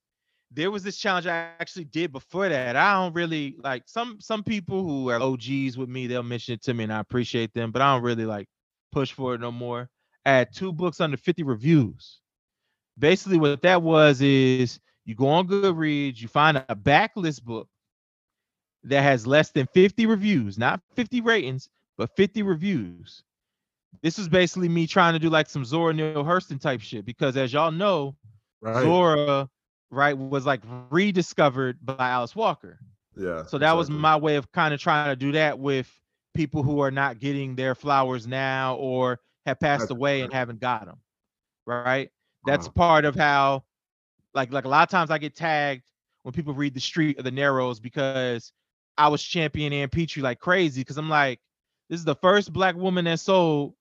there was this challenge I actually did before that. I don't really like some some people who are OGs with me, they'll mention it to me and I appreciate them, but I don't really like push for it no more. I had two books under 50 reviews. Basically, what that was is you go on Goodreads, you find a backlist book that has less than 50 reviews, not 50 ratings, but 50 reviews. This is basically me trying to do like some Zora Neale Hurston type shit because as y'all know, Right. Zora, right, was like rediscovered by Alice Walker. Yeah. So that was my way of kind of trying to do that with people who are not getting their flowers now or have passed That's away and haven't got them. Right? That's Wow. part of how like like a lot of times I get tagged when people read the street of the narrows because I was championing Ann Petry like crazy because I'm like, this is the first black woman that sold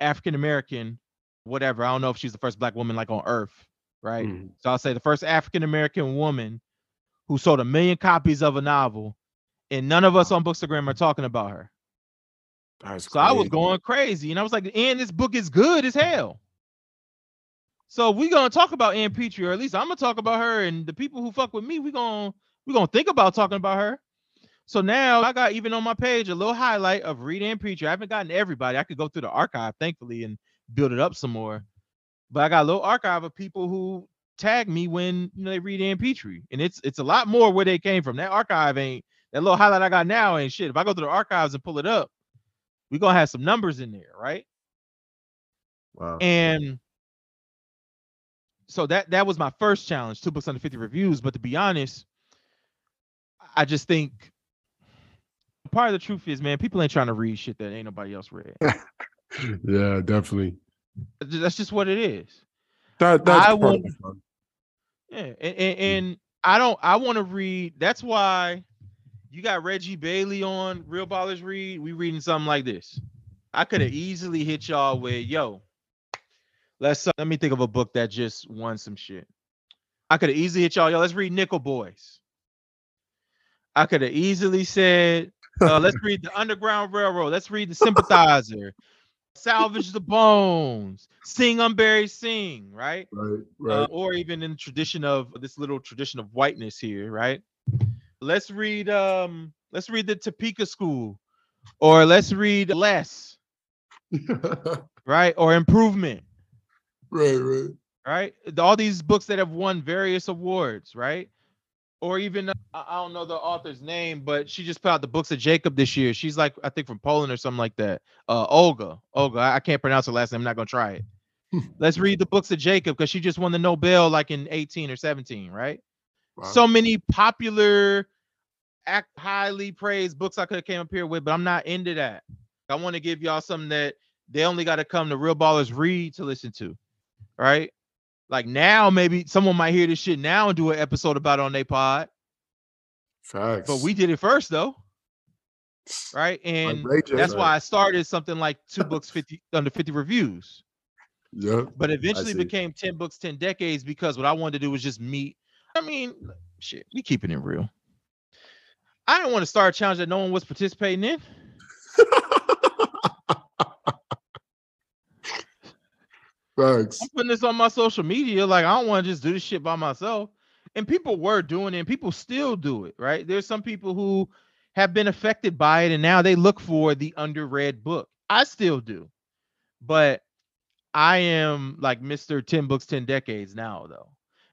African American, whatever. I don't know if she's the first black woman like on earth, right? Mhm. So I'll say the first African American woman who sold a million copies of a novel, and none of us on Bookstagram are talking about her. So I was going crazy, and I was like, "And this book is good as hell." So we gonna talk about Ann Petry, or at least I'm gonna talk about her, and the people who fuck with me, we gonna we gonna think about talking about her. So now I got even on my page a little highlight of Read Ann Petry. I haven't gotten everybody. I could go through the archive, thankfully, and build it up some more. But I got a little archive of people who tag me when you know they read Ann Petry, and it's it's a lot more where they came from. That archive ain't that little highlight I got now ain't shit. If I go through the archives and pull it up, we gonna have some numbers in there, right? Wow. And so that that was my first challenge, two books under 50 reviews. But to be honest, I just think part of the truth is, man, people ain't trying to read shit that ain't nobody else read. yeah, definitely. That's just what it is. That that's I will- Yeah, and, and, and I don't. I want to read. That's why you got Reggie Bailey on Real Ballers Read. We reading something like this. I could have easily hit y'all with, yo, let's uh, let me think of a book that just won some shit. I could have easily hit y'all, yo, let's read Nickel Boys. I could have easily said, uh, let's read the Underground Railroad. Let's read the Sympathizer. Salvage the Bones. Sing Unburied Sing, right? Right, uh, right. or even in the tradition of this little tradition of whiteness here, right? Let's read um let's read the Topeka school or let's read less, right? Or improvement, right, right. right? All these books that have won various awards, right? Or even uh, I don't know the author's name, but she just put out the books of Jacob this year. She's like I think from Poland or something like that. Uh Olga. Olga. I can't pronounce her last name. I'm not gonna try it. Let's read the books of Jacob because she just won the Nobel like in 18 or 17, right? Wow. so many popular act highly praised books I could have came up here with, but I'm not into that. I want to give y'all something that they only got to come to real ballers read to listen to. Right? Like now, maybe someone might hear this shit now and do an episode about it on their pod. Facts. But we did it first though. Right. And that's why I started something like two books 50 under 50 reviews. Yep. but eventually became 10 books 10 decades because what i wanted to do was just meet i mean shit we keeping it real i didn't want to start a challenge that no one was participating in Facts. i'm putting this on my social media like i don't want to just do this shit by myself. And people were doing it and people still do it right? There's some people who have been affected by it and now they look for the underread book. I still do. But i am like mr 10 books 10 decades now though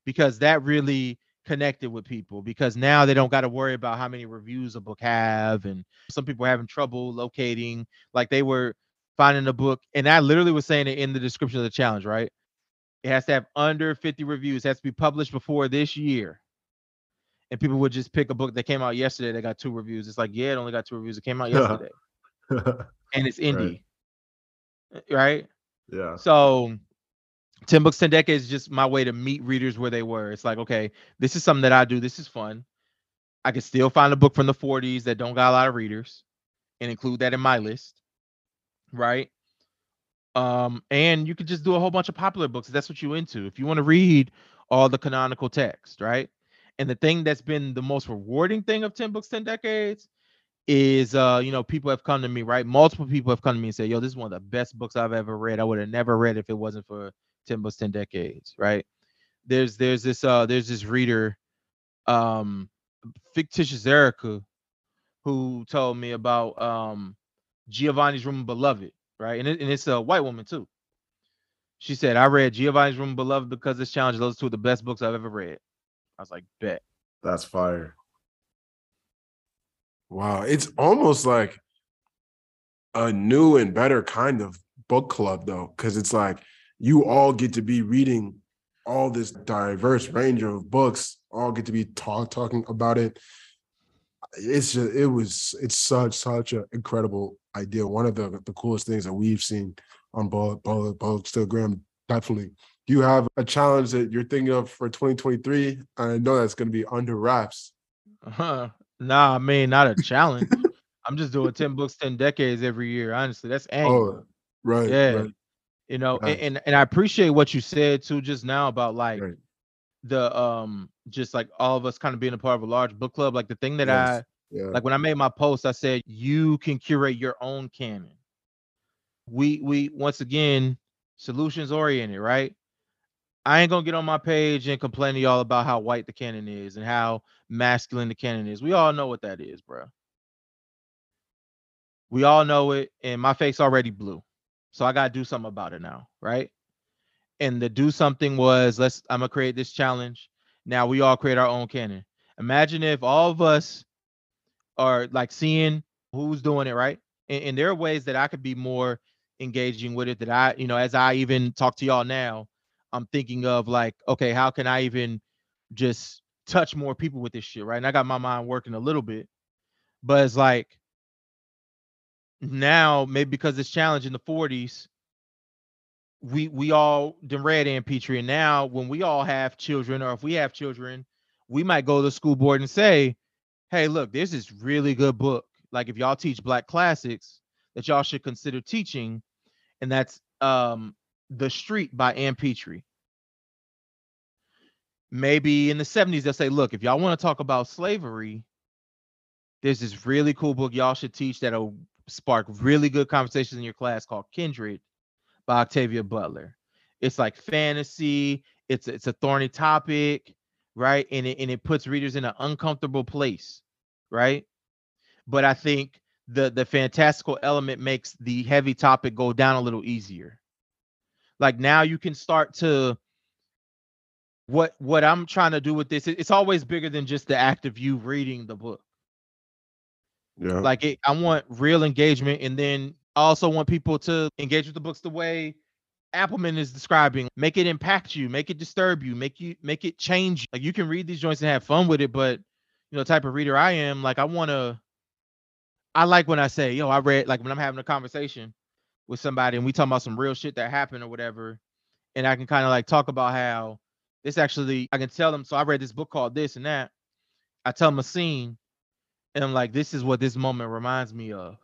because that really connected with people because now they don't got to worry about how many reviews a book have and some people having trouble locating like they were finding a book and i literally was saying it in the description of the challenge right? It has to have under 50 reviews. It has to be published before this year. And people would just pick a book that came out yesterday that got two reviews. It's like yeah it only got two reviews. It came out yesterday. And it's indie eh, right? Yeah. so 10 books 10 decades is just my way to meet readers where they were. It's like okay this is something that i do. This is fun. I can still find a book from the 40s that don't got a lot of readers and include that in my list right? Um and you could just do a whole bunch of popular books that's what you into if you want to read all the canonical text right? And the thing that's been the most rewarding thing of 10 books 10 decades is uh you know people have come to me right? Multiple people have come to me and said yo this is one of the best books i've ever read. I would have never read if it wasn't for 10 books 10 decades right? There's there's this uh there's this reader um fictitious erica who told me about um giovanni's room beloved right and, it, and it's a white woman too she said i read giovanni's room beloved because this challenge those two are the best books i've ever read i was like bet That's fire. Wow. It's almost like a new and better kind of book club, though, because it's like you all get to be reading all this diverse range of books, all get to be talk, talking about it. It's just, it was, it's such, such an incredible idea. One of the, the coolest things that we've seen on Ball, Ball, Bookstagram, definitely. Do you have a challenge that you're thinking of for 2023? I know that's going to be under wraps. Uh-huh. Nah, I mean, not a challenge. I'm just doing 10 books, 10 decades every year. Honestly, that's annual. Oh, right. Yeah. right. you know, right. and and I appreciate what you said too just now about like Right. The um just like all of us kind of being a part of a large book club. Like the thing that Yes. Yeah. I like when I made my post, I said you can curate your own canon. We we once again solutions oriented, right? I ain't gonna get on my page and complain to y'all about how white the canon is and how masculine the canon is. We all know what that is, bro. We all know it, and my face already blue. So I gotta do something about it now, right? And the do something was let's I'm gonna create this challenge. Now we all create our own canon. Imagine if all of us are like seeing who's doing it, right? And, and there are ways that I could be more engaging with it that I, you know, as I even talk to y'all now, I'm thinking of like, okay, how can I even just touch more people with this shit, right? And I got my mind working a little bit, but it's like now maybe because it's challenge in the 40s, we we all done read Ann Petry, and now when we all have children, or if we have children, we might go to the school board and say, "Hey, look, there's this really good book. Like if y'all teach Black classics, that y'all should consider teaching, and that's um The Street by Ann Petry. Maybe in the 70s they'll say, look, if y'all want to talk about slavery, there's this really cool book y'all should teach that'll spark really good conversations in your class called Kindred by Octavia Butler. It's like fantasy, it's it's a thorny topic, right? And it and it puts readers in an uncomfortable place, right? But I think the the fantastical element makes the heavy topic go down a little easier. Like now you can start to what what I'm trying to do with this, it's always bigger than just the act of you reading the book. Yeah. Like it, I want real engagement, and then I also want people to engage with the books the way Appleman is describing. Make it impact you, make it disturb you, make you make it change. Like you can read these joints and have fun with it, but you know, the type of reader I am, like I want to. I like when I say, yo, I read like when I'm having a conversation with somebody and we talking about some real shit that happened or whatever, and I can kind of like talk about how this actually I can tell them. So I read this book called this and that. I tell them a scene, and I'm like, this is what this moment reminds me of.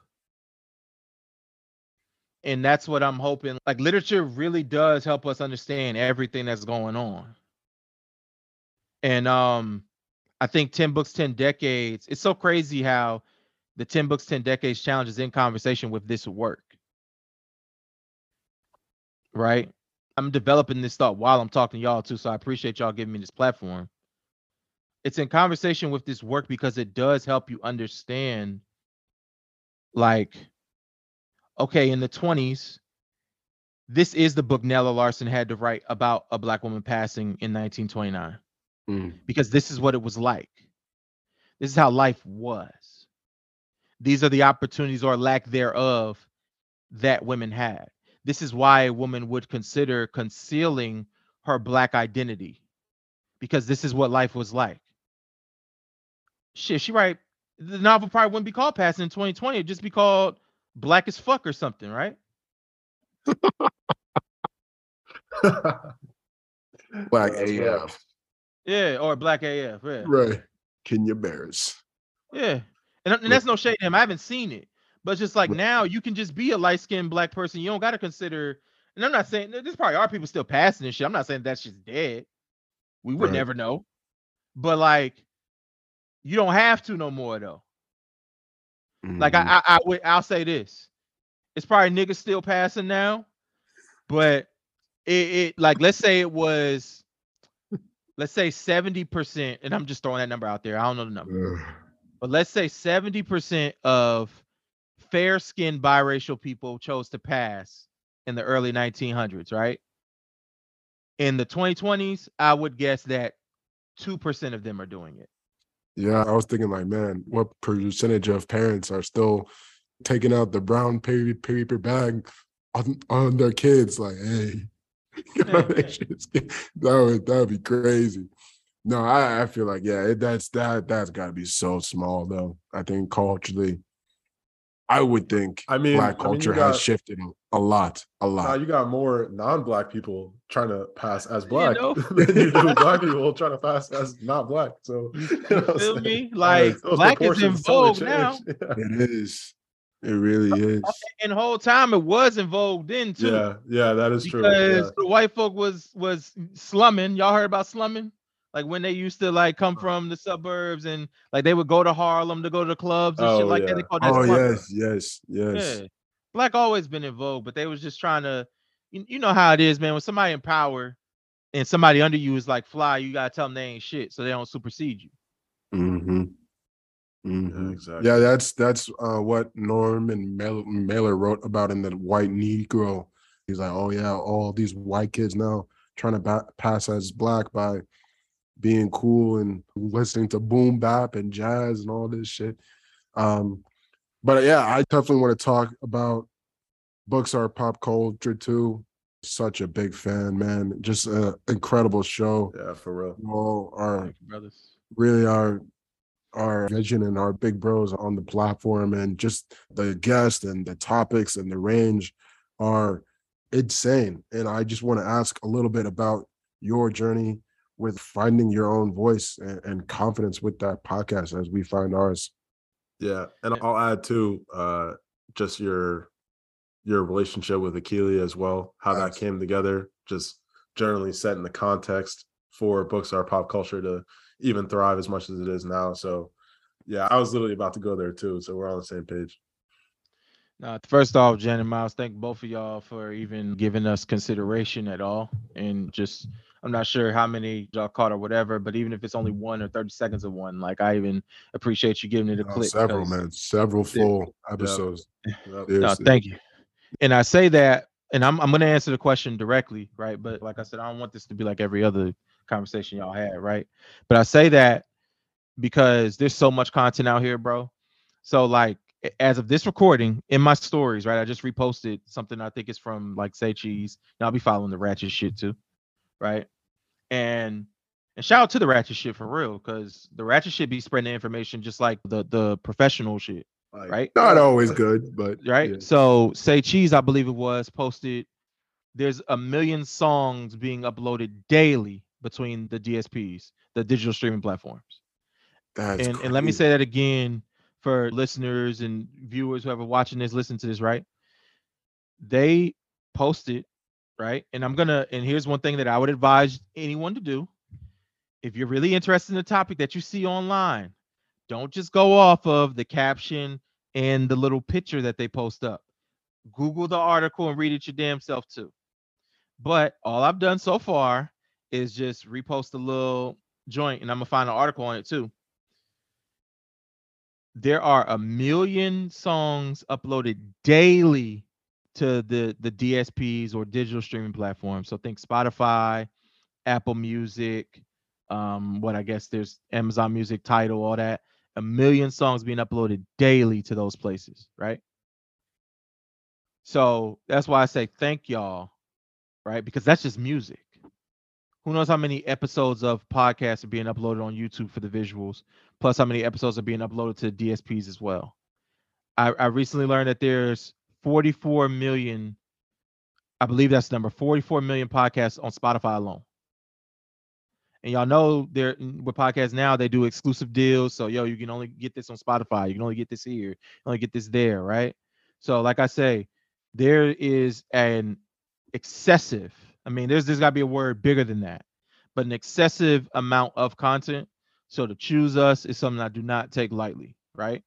And that's what I'm hoping. Like literature really does help us understand everything that's going on. And um, I think 10 books, 10 decades. It's so crazy how the 10 books 10 decades challenge is in conversation with this work right i'm developing this thought while i'm talking to y'all too so i appreciate y'all giving me this platform it's in conversation with this work because it does help you understand like okay in the 20s this is the book Nella Larsen had to write about a black woman passing in 1929 Mm. because this is what it was like this is how life was these are the opportunities or lack thereof that women had. This is why a woman would consider concealing her black identity because this is what life was like. Shit, she right. The novel probably wouldn't be called Passing in 2020. It'd just be called Black as Fuck or something, right? Black That's AF. Yeah, or Black AF. Yeah. Right. Kenya Barris. Yeah. And, and that's no shade to him. I haven't seen it. But it's just like Right. now you can just be a light skinned black person. You don't got to consider. And I'm not saying there's probably are people still passing this shit. I'm not saying that's just dead. We would Right. never know. But like, you don't have to no more though. Like Mhm. I, I, I would, I'll say this: it's probably niggas still passing now, but it, it like let's say it was, let's say seventy percent, and I'm just throwing that number out there. I don't know the number. Ugh. But let's say 70% of fair skinned biracial people chose to pass in the early 1900s, right? In the 2020s, I would guess that 2% of them are doing it. Yeah, I was thinking like, man, what percentage of parents are still taking out the brown paper paper bag on, on their kids? Like, hey, you know, that would that would be crazy. No, I, I feel like yeah, it, that's that that's got to be so small though. I think culturally, I would think I mean, black I mean, culture has shifted a lot, a lot. Now you got more non-black people trying to pass as You black know? than you do black people trying to pass as not black. So you know Feel me? Like Those black is in proportions totally vogue now. Yeah. It is. It really is. And the whole time it was in vogue then too. yeah, yeah, that is true. because Yeah. the white folk was was slumming. Y'all heard about slumming? Like when they used to like come uh-huh. from the suburbs and like they would go to Harlem to go to the clubs and oh, shit Oh, like that. They called that Oh slumming. yes, yes, yes. Yeah. Black always been in vogue, but they was just trying to you, you know how it is, man. When somebody in power and somebody under you is like fly, you gotta tell them they ain't shit so they don't supersede you. Mm-hmm. Mm-hmm. exactly. Yeah, that's that's uh, what Norman Mailer, Mailer wrote about in the White Negro. He's like, oh yeah, all these white kids now trying to ba- pass as black by being cool and listening to boom bap and jazz and all this shit. Um, but yeah, I definitely want to talk about books are pop culture too. Such a big fan, man. Just an incredible show. Yeah, for real. You all are brothers. really our our vision and our big bros on the platform and just the guests and the topics and the range are insane. And I just want to ask a little bit about your journey with finding your own voice and, and confidence with that podcast as we find ours. Yeah, and I'll add too, uh, just your your relationship with Akili as well, how that came together, just generally setting the context for books are pop culture to even thrive as much as it is now. So yeah, I was literally about to go there too. So we're on the same page. Uh, first off, Jan and Miles, thank both of y'all for even giving us consideration at all. And just, I'm not sure how many y'all caught or whatever, but even if it's only one or 30 seconds of one, like I even appreciate you giving it a Oh, click. Several, man. Several full episodes. No, thank you. And I say that, and I'm I'm gonna answer the question directly, right? But like I said, I don't want this to be like every other conversation y'all had, right? But I say that because there's so much content out here, bro. So like as of this recording in my stories, right? I just reposted something I think is from like Say Cheese. And I'll be following the ratchet shit too, right? And and shout out to the ratchet shit for real, because the ratchet shit be spreading the information just like the the professional shit, Like, right? Not always good, but right? yeah. So say cheese, I believe it was posted. There's a million songs being uploaded daily between the DSPs, the digital streaming platforms. That's and, and let me say that again for listeners and viewers, whoever watching this, listen to this, right? They posted, right? And I'm gonna, and here's one thing that I would advise anyone to do. If you're really interested in the topic that you see online, don't just go off of the caption and the little picture that they post up. Google the article and read it your damn self too. But all I've done so far is just repost a little joint and I'm gonna find an article on it too. There are a million songs uploaded daily to the the DSPs or digital streaming platforms. So think Spotify, Apple Music, um, what I guess there's Amazon Music, Tidal, all that. A million songs being uploaded daily to those places, right? So that's why I say thank y'all, right? Because that's just music. Who knows how many episodes of podcasts are being uploaded on YouTube for the visuals, plus how many episodes are being uploaded to DSPs as well. I, I recently learned that there's 44 million, I believe that's the number 44 million podcasts on Spotify alone. And y'all know there with podcasts now, they do exclusive deals. So yo, you can only get this on Spotify, you can only get this here, only get this there, right? So, like I say, there is an excessive, I mean, there's there's gotta be a word bigger than that, but an excessive amount of content. So to choose us is something I do not take lightly, right?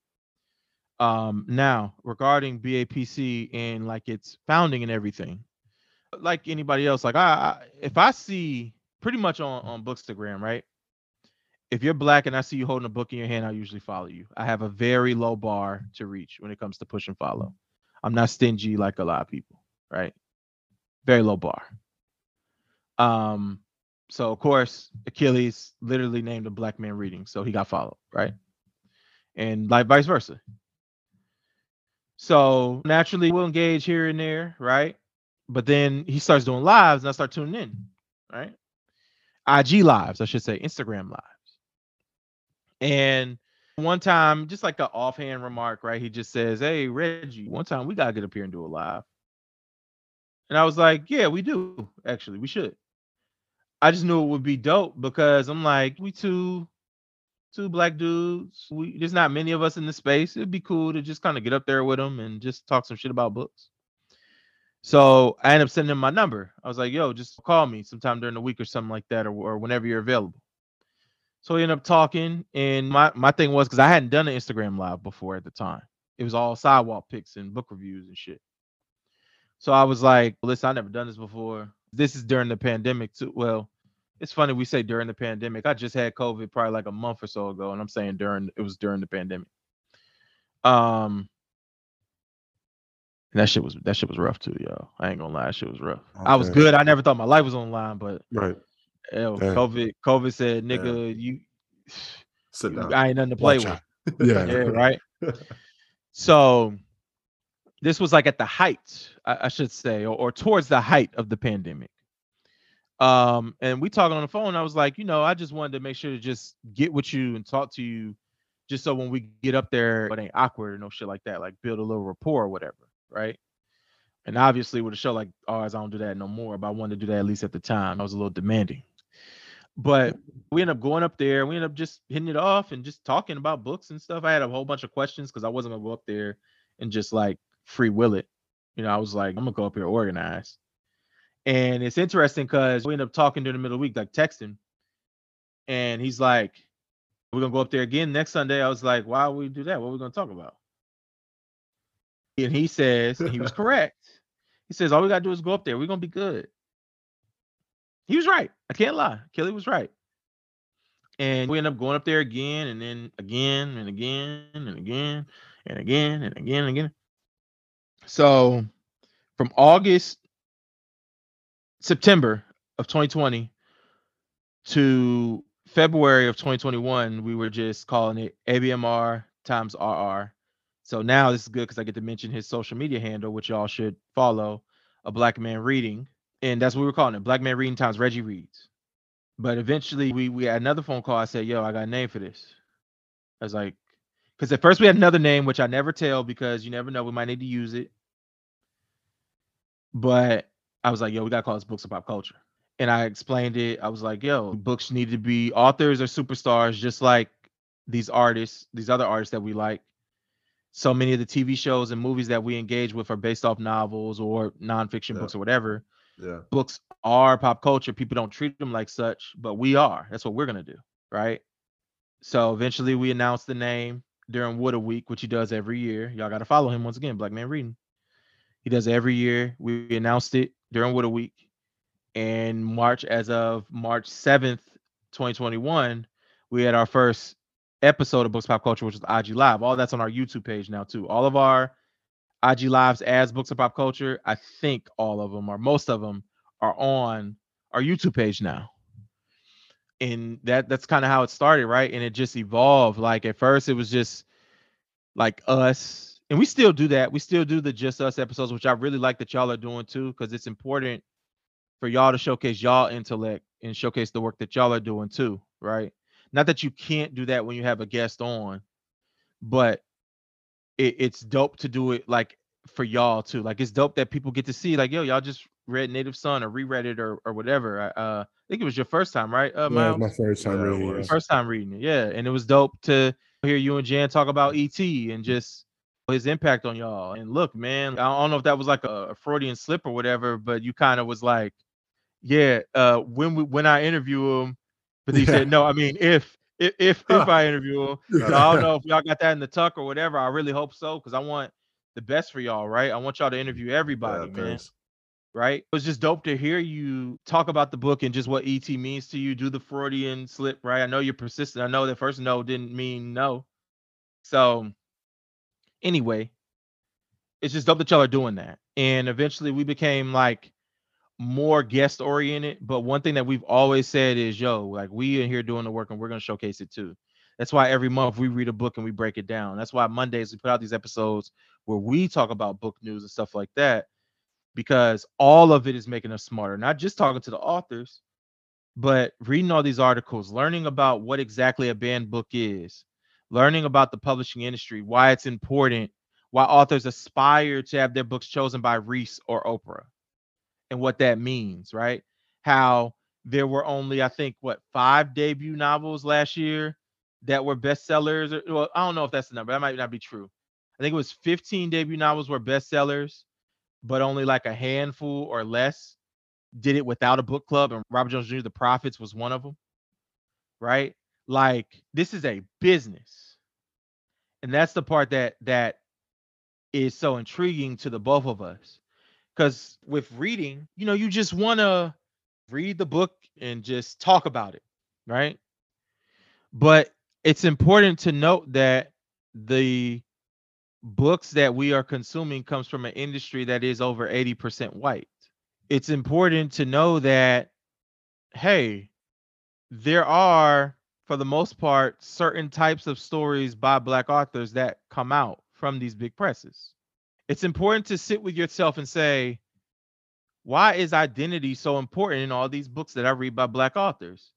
Um, now regarding BAPC and like its founding and everything, like anybody else, like I, I if I see pretty much on on Bookstagram, right? If you're black and I see you holding a book in your hand, I usually follow you. I have a very low bar to reach when it comes to push and follow. I'm not stingy like a lot of people, right? Very low bar. Um, so of course, Akili's literally named a black man reading, so he got followed, right? And like vice versa. So naturally we'll engage here and there, right? But then he starts doing lives and I start tuning in, right? IG lives, I should say, Instagram lives. And one time, just like an offhand remark, right? He just says, Hey, Reggie, one time we gotta get up here and do a live. And I was like, Yeah, we do. Actually, we should. I just knew it would be dope because I'm like, we two two black dudes. We there's not many of us in the space. It'd be cool to just kind of get up there with them and just talk some shit about books. So I ended up sending him my number. I was like, yo, just call me sometime during the week or something like that, or, or whenever you're available. So we ended up talking, and my my thing was because I hadn't done an Instagram live before at the time. It was all sidewalk pics and book reviews and shit. So I was like, listen, I've never done this before. This is during the pandemic too. Well, it's funny we say during the pandemic. I just had COVID probably like a month or so ago, and I'm saying during it was during the pandemic. Um, and that shit was that shit was rough too, yo. I ain't gonna lie, that shit was rough. I was good. I never thought my life was on line, but Right. yo. COVID, COVID said, nigga, you, Sit down. I ain't nothing to play Watch with. Yeah. Yeah, right. So this was like at the height, I, I should say, or, or towards the height of the pandemic. Um, and we talking on the phone. I was like, you know, I just wanted to make sure to just get with you and talk to you, just so when we get up there, it ain't awkward or no shit like that. Like build a little rapport or whatever, right? And obviously, with a show like ours, I don't do that no more. But I wanted to do that at least at the time. I was a little demanding. But we end up going up there. We end up just hitting it off and just talking about books and stuff. I had a whole bunch of questions because I wasn't gonna go up there and just like free will it. You know, I was like, I'm gonna go up here organized. And it's interesting because we ended up talking during the middle of the week, like texting. And he's like, We're gonna go up there again next Sunday. I was like, Why would we do that? What are we gonna talk about? And he says, and he was correct. He says, All we gotta do is go up there. We're gonna be good. He was right. I can't lie. Akili was right. And we end up going up there again and then again and again and again and again and again and again. So from August, September of 2020 to February of 2021, we were just calling it ABMR times RR. So now this is good because I get to mention his social media handle, which y'all should follow, a black man reading. And that's what we were calling it, Black Man Reading times Reggie Reads. But eventually we we had another phone call. I said, yo, I got a name for this. I was like, because at first we had another name, which I never tell because you never know, we might need to use it. But I was like, yo, we gotta call this books of pop culture. And I explained it. I was like, yo, books need to be authors or superstars, just like these artists, these other artists that we like. So many of the TV shows and movies that we engage with are based off novels or nonfiction Yeah. books or whatever. Yeah. Books are pop culture. People don't treat them like such, but we are. That's what we're gonna do, right? So eventually we announced the name during Wood a Week, which he does every year. Y'all gotta follow him once again, Black Man Reading. He does every year. We announced it during a Week. And March, as of March 7th, 2021, we had our first episode of Books Pop Culture, which was IG Live. All that's on our YouTube page now, too. All of our IG Lives as Books of Pop Culture, I think all of them or most of them are on our YouTube page now. And that that's kind of how it started, right? And it just evolved. Like at first it was just like us, and we still do that. We still do the just us episodes, which I really like that y'all are doing too, because it's important for y'all to showcase y'all intellect and showcase the work that y'all are doing too, right? Not that you can't do that when you have a guest on, but it, it's dope to do it like for y'all too. Like it's dope that people get to see, like, yo, y'all just read Native Son or reread it or or whatever. I, Uh, I think it was your first time, right? Uh, Yeah, it was Miles? my first time Yeah, it reading it. first time reading it, yeah. And it was dope to hear you and Jan talk about ET and just his impact on y'all. And look, man, I don't know if that was like a, a Freudian slip or whatever, but you kind of was like, yeah, uh, when we when I interview him, but he Yeah. said, no, I mean if if if, if I interview him, so I don't know if y'all got that in the tuck or whatever. I really hope so because I want the best for y'all, right? I want y'all to interview everybody, Yeah, man thanks. right? It was just dope to hear you talk about the book and just what ET means to you. Do the Freudian slip, right? I know you're persistent. I know that first no didn't mean no. So, anyway, it's just dope that y'all are doing that. And eventually we became like more guest oriented. But one thing that we've always said is, yo, like we in here doing the work and we're going to showcase it too. That's why every month we read a book and we break it down. That's why Mondays we put out these episodes where we talk about book news and stuff like that because all of it is making us smarter. Not just talking to the authors, but reading all these articles, learning about what exactly a banned book is, learning about the publishing industry, why it's important, why authors aspire to have their books chosen by Reese or Oprah, and what that means, right? How there were only, I think, what five debut novels last year that were bestsellers. or- Well, I don't know if that's the number. That might not be true. I think it was 15 debut novels were bestsellers but only like a handful or less did it without a book club. And Robert Jones Jr., The Prophets, was one of them. Right? Like this is a business. And that's the part that that is so intriguing to the both of us. Because with reading, you know, you just want to read the book and just talk about it, right? But it's important to note that the books that we are consuming comes from an industry that is over 80% white. It's important to know that hey, there are for the most part certain types of stories by black authors that come out from these big presses. it's important to sit with yourself and say, why is identity so important in all these books that I read by black authors?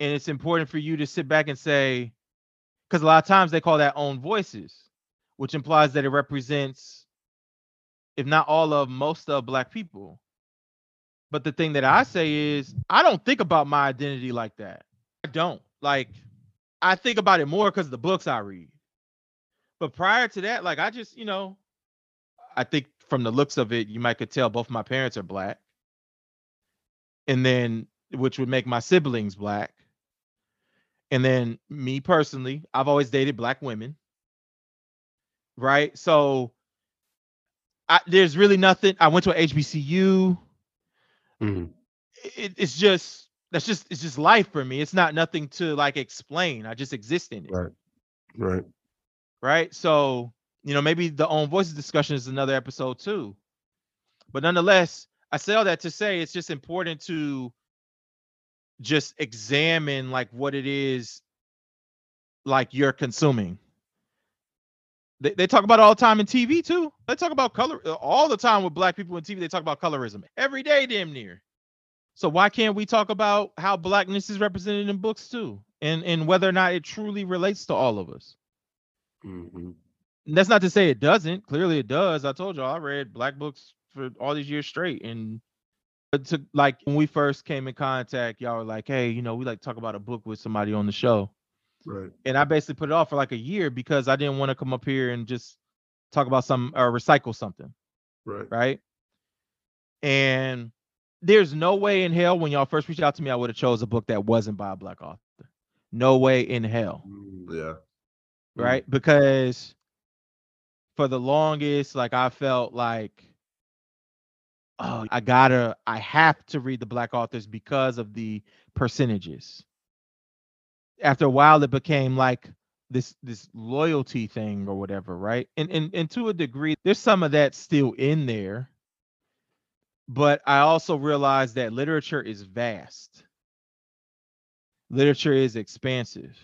And it's important for you to sit back and say, because a lot of times they call that own voices, which implies that it represents, if not all of most of black people. But the thing that I say is, I don't think about my identity like that. I don't. Like, I think about it more because of the books I read. But prior to that, like I just, you know, I think from the looks of it, you might could tell both my parents are black. And then which would make my siblings black. And then me personally, I've always dated black women. Right? So I, there's really nothing. I went to a HBCU. Mhm. It, it's just that's just it's just life for me. It's not nothing to like explain. I just exist in it Right. Right. right? So, you know, maybe the own voices discussion is another episode too. But nonetheless, I say all that to say it's just important to just examine like what it is like you're consuming. They, they talk about all the time in TV too. They talk about color uh, all the time with black people in TV. They talk about colorism every day, damn near. So why can't we talk about how blackness is represented in books too, and and whether or not it truly relates to all of us? Mhm. That's not to say it doesn't. Clearly, it does. I told y'all I read black books for all these years straight, and but to like when we first came in contact, y'all were like, "Hey, you know, we like to talk about a book with somebody on the show," Right. and I basically put it off for like a year because I didn't want to come up here and just talk about some or recycle something, Right. right? And there's no way in hell when y'all first reached out to me, I would have chose a book that wasn't by a black author. No way in hell Mm, Yeah. Mm. right? Because for the longest, like I felt like, oh, I gotta, I have to read the black authors because of the percentages. After a while, it became like this this loyalty thing or whatever, right? And and and to a degree, there's some of that still in there. But I also realized that literature is vast. Literature is expansive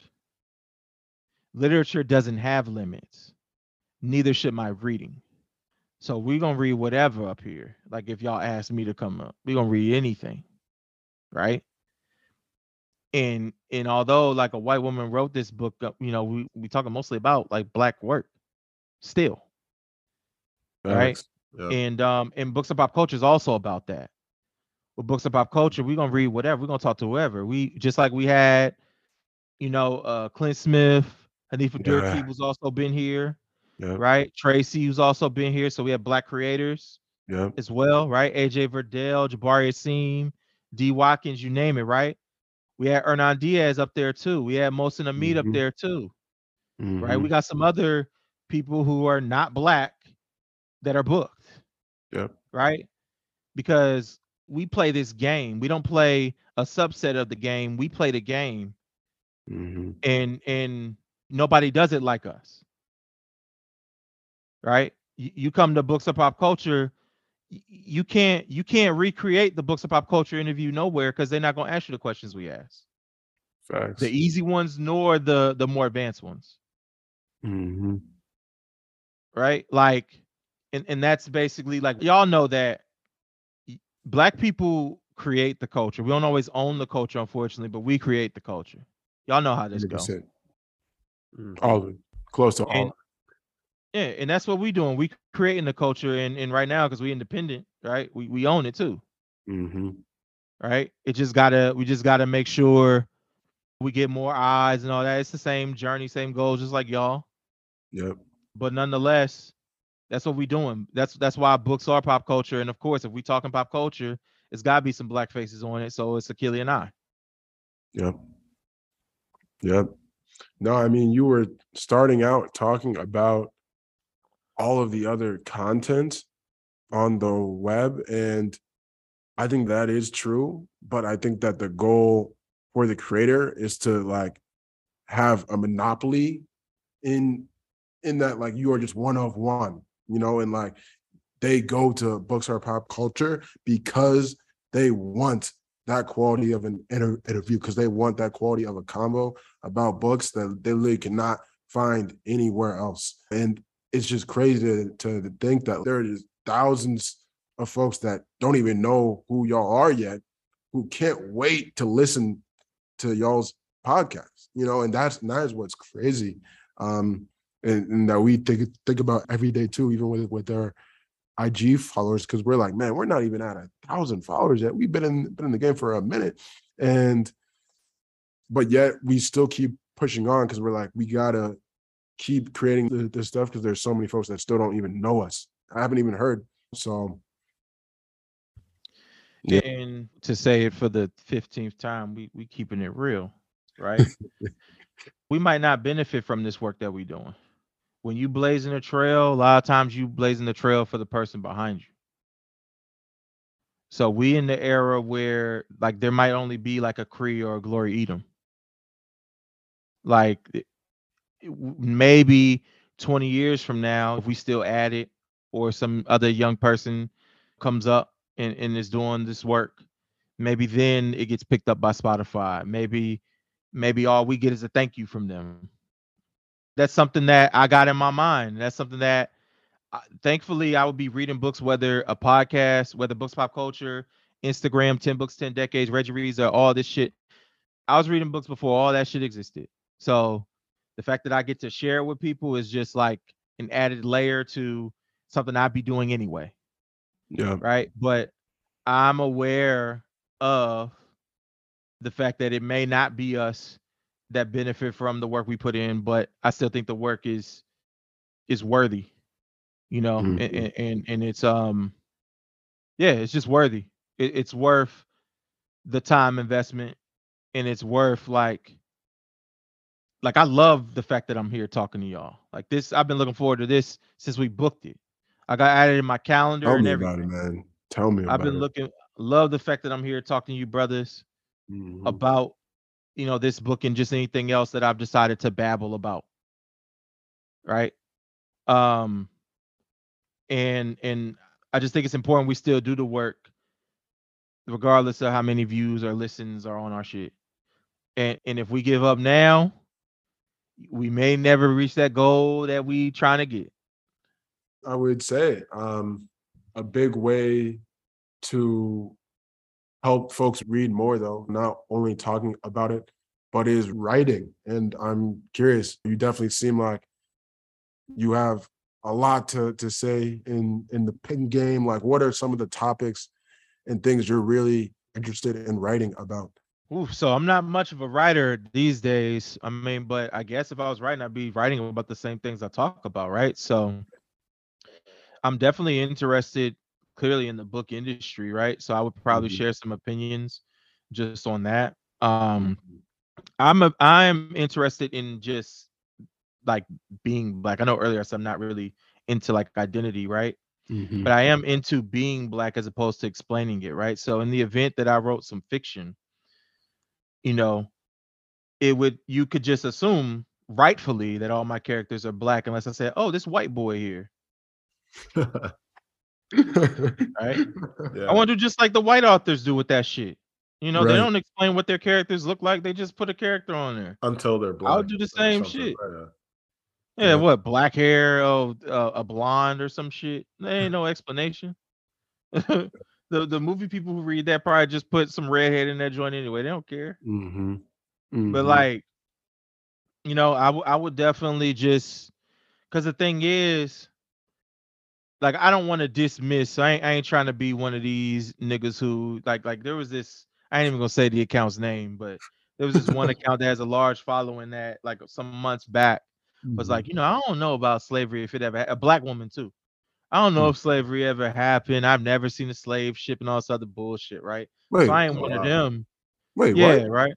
literature doesn't have limits neither should my reading so we're gonna read whatever up here like if y'all ask me to come up we're gonna read anything right and and although like a white woman wrote this book you know we we talking mostly about like black work still Right. Yeah. and um and books of pop culture is also about that with books of pop culture we're gonna read whatever we're gonna talk to whoever we just like we had you know uh clint smith hanifa Yeah. durkee was also been here Yep. right tracy who's also been here so we have black creators Yep. as well right aj Verdelle jabari Asim, d watkins you name it right we had hernan diaz up there too we had Mohsin Hamid up Mhm. there too right Mhm. we got some other people who are not black that are booked Yep. right? Because we play this game. We don't play a subset of the game. We play the game, Mhm. and and nobody does it like us, right? You, you come to books of pop culture, you can't you can't recreate the books of pop culture interview nowhere because they're not gonna ask you the questions we ask, Facts. the easy ones nor the the more advanced ones. Mhm. right? Like, and and that's basically like y'all know that black people create the culture. We don't always own the culture, unfortunately, but we create the culture. Y'all know how this goes. 100%. Mhm. All of it. Close to all. And- Yeah, and that's what we doing. We creating the culture, and and right now because we independent, right? We we own it too, hmm right? It just gotta we just gotta make sure we get more eyes and all that. It's the same journey, same goals, just like y'all. Yep. but nonetheless, that's what we doing. That's that's why books are pop culture. And of course, if we talking pop culture, it's gotta be some black faces on it. So it's Akili and I. Yep. Yep. No, I mean, you were starting out talking about all of the other content on the web. And I think that is true. But I think that the goal for the creator is to like have a monopoly in in that like you are just one of one, you know, and like they go to books or pop culture because they want that quality of an inter- interview because they want that quality of a combo about books that they literally cannot find anywhere else. And it's just crazy to, to think that there is thousands of folks that don't even know who y'all are yet, who can't wait to listen to y'all's podcast. You know, and that's and that is what's crazy. Um, and, and that we think think about every day too, even with with our IG followers, because we're like, man, we're not even at a thousand followers yet. We've been in been in the game for a minute, and but yet we still keep pushing on because we're like, we gotta keep creating the, this stuff because there's so many folks that still don't even know us. I haven't even heard. So Yeah. And to say it for the 15th time, we we keeping it real, right? we might not benefit from this work that we're doing. When you blazing a trail, a lot of times you blazing the trail for the person behind you. So we in the era where like there might only be like a Cree or a Glory Edim. Like maybe 20 years from now, if we still add it, or some other young person comes up and, and is doing this work, maybe then it gets picked up by Spotify. Maybe maybe all we get is a thank you from them. That's something that I got in my mind. That's something that uh, thankfully I would be reading books, whether a podcast, whether books pop culture, Instagram, 10 books, 10 decades, Reggie Reads, or all this shit. I was reading books before all that shit existed. So the fact that I get to share it with people is just like an added layer to something I'd be doing anyway. Yeah. Right. But I'm aware of the fact that it may not be us that benefit from the work we put in, but I still think the work is is worthy, you know, mm-hmm. and, and and it's um yeah, it's just worthy. It, it's worth the time investment and it's worth like like I love the fact that I'm here talking to y'all. Like this, I've been looking forward to this since we booked it. I got added in my calendar Tell and me everything. About it, man. Tell me. I've been it. looking. Love the fact that I'm here talking to you, brothers, mm-hmm. about you know this book and just anything else that I've decided to babble about. Right. Um. And and I just think it's important we still do the work, regardless of how many views or listens are on our shit. And and if we give up now, we may never reach that goal that we trying to get. I would say um, a big way to help folks read more, though, not only talking about it, but is writing. And I'm curious, you definitely seem like you have a lot to, to say in, in the pen game. Like, what are some of the topics and things you're really interested in writing about? Ooh, so I'm not much of a writer these days. I mean, but I guess if I was writing, I'd be writing about the same things I talk about, right? So I'm definitely interested clearly in the book industry, right? So I would probably mm-hmm. share some opinions just on that. Um mm-hmm. I'm a I'm interested in just like being black. I know earlier said I'm not really into like identity, right? Mm-hmm. But I am into being black as opposed to explaining it, right? So in the event that I wrote some fiction, you know, it would you could just assume rightfully that all my characters are black unless I say, oh, this white boy here. right? Yeah. I want to do just like the white authors do with that shit. You know, right. they don't explain what their characters look like. They just put a character on there until they're black. I'll do the same shit. Right. Yeah, yeah, what black hair? Oh, uh, a blonde or some shit. There ain't no explanation. the the movie people who read that probably just put some redhead in that joint anyway. They don't care. Mm-hmm. Mm-hmm. But like, you know, I, w- I would definitely just because the thing is, like, I don't want to dismiss. I ain't, I ain't trying to be one of these niggas who like like there was this. I ain't even gonna say the account's name, but there was this one account that has a large following that like some months back was mm-hmm. like, you know, I don't know about slavery if it ever a black woman too. I don't know hmm. if slavery ever happened. I've never seen a slave ship and all this other bullshit, right? Wait, so I ain't one of them. Wait, yeah, what? right.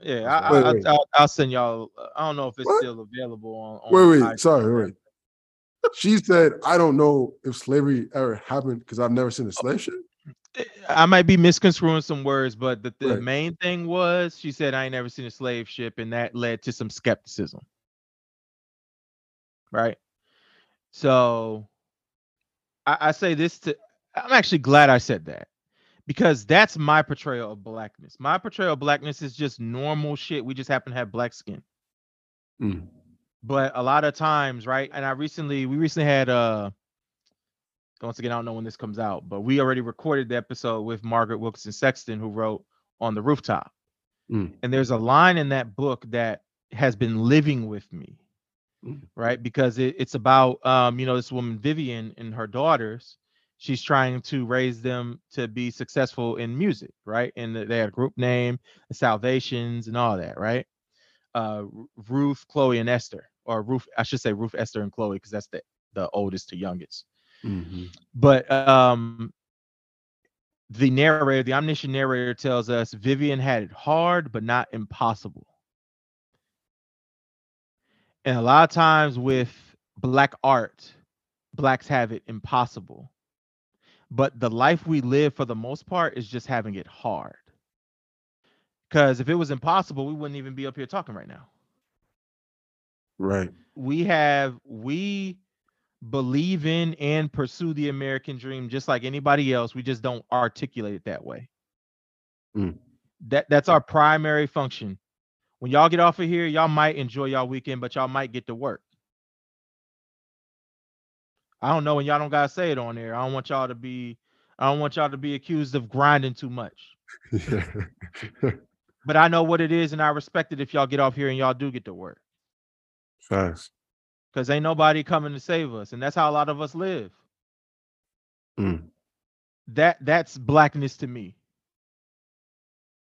Yeah, I, wait, I, wait. I'll, I'll, send y'all. Uh, I don't know if it's what? still available on. on wait, wait, sorry, wait. She said, "I don't know if slavery ever happened because I've never seen a slave ship." Eh, I might be misconstruing some words, but the, the right. main thing was she said I ain't never seen a slave ship, and that led to some skepticism. Right. So I, I say this to I'm actually glad I said that because that's my portrayal of blackness. My portrayal of blackness is just normal shit. We just happen to have black skin. Mm. But a lot of times, right? And I recently, we recently had uh once again, I don't know when this comes out, but we already recorded the episode with Margaret Wilkerson Sexton, who wrote On the Rooftop. Mm. And there's a line in that book that has been living with me, Mm. right? Because it, it's about um, you know, this woman Vivian and her daughters. She's trying to raise them to be successful in music, right? And they had a group name, the Salvations, and all that, right? Uh, Ruth, Chloe, and Esther, or Ruth, I should say Ruth, Esther, and Chloe, because that's the the oldest to youngest. Mhm. but um the narrator the omniscient narrator tells us vivian had it hard but not impossible. And a lot of times with black art blacks have it impossible. But the life we live for the most part is just having it hard. Because if it was impossible we wouldn't even be up here talking right now Right. we have we believe in and pursue the American dream just like anybody else. We just don't articulate it that way. Mm. That that's our primary function. When y'all get off of here, y'all might enjoy y'all weekend, but y'all might get to work. I don't know, and y'all don't gotta say it on there. I don't want y'all to be I don't want y'all to be accused of grinding too much. But I know what it is, and I respect it if y'all get off here and y'all do get to work. Facts. Because ain't nobody coming to save us. And that's how a lot of us live. Mm. that that's blackness to me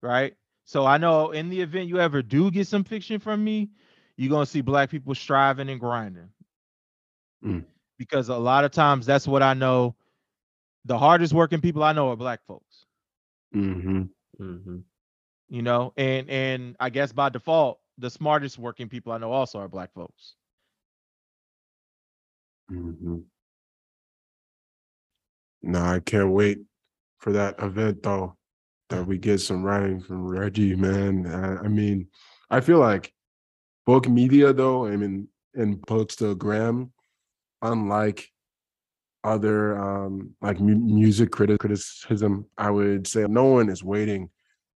right so i know in the event you ever do get some fiction from me you're going to see black people striving and grinding Mm. because a lot of times that's what i know the hardest working people i know are black folks hmm Mhm. you know and and i guess by default the smartest working people i know also are black folks hmm No, I can't wait for that event though. That we get some writing from Reggie, man. I, I mean, I feel like book media though, I mean, in Bookstagram, unlike other um like mu- music criti- criticism, I would say no one is waiting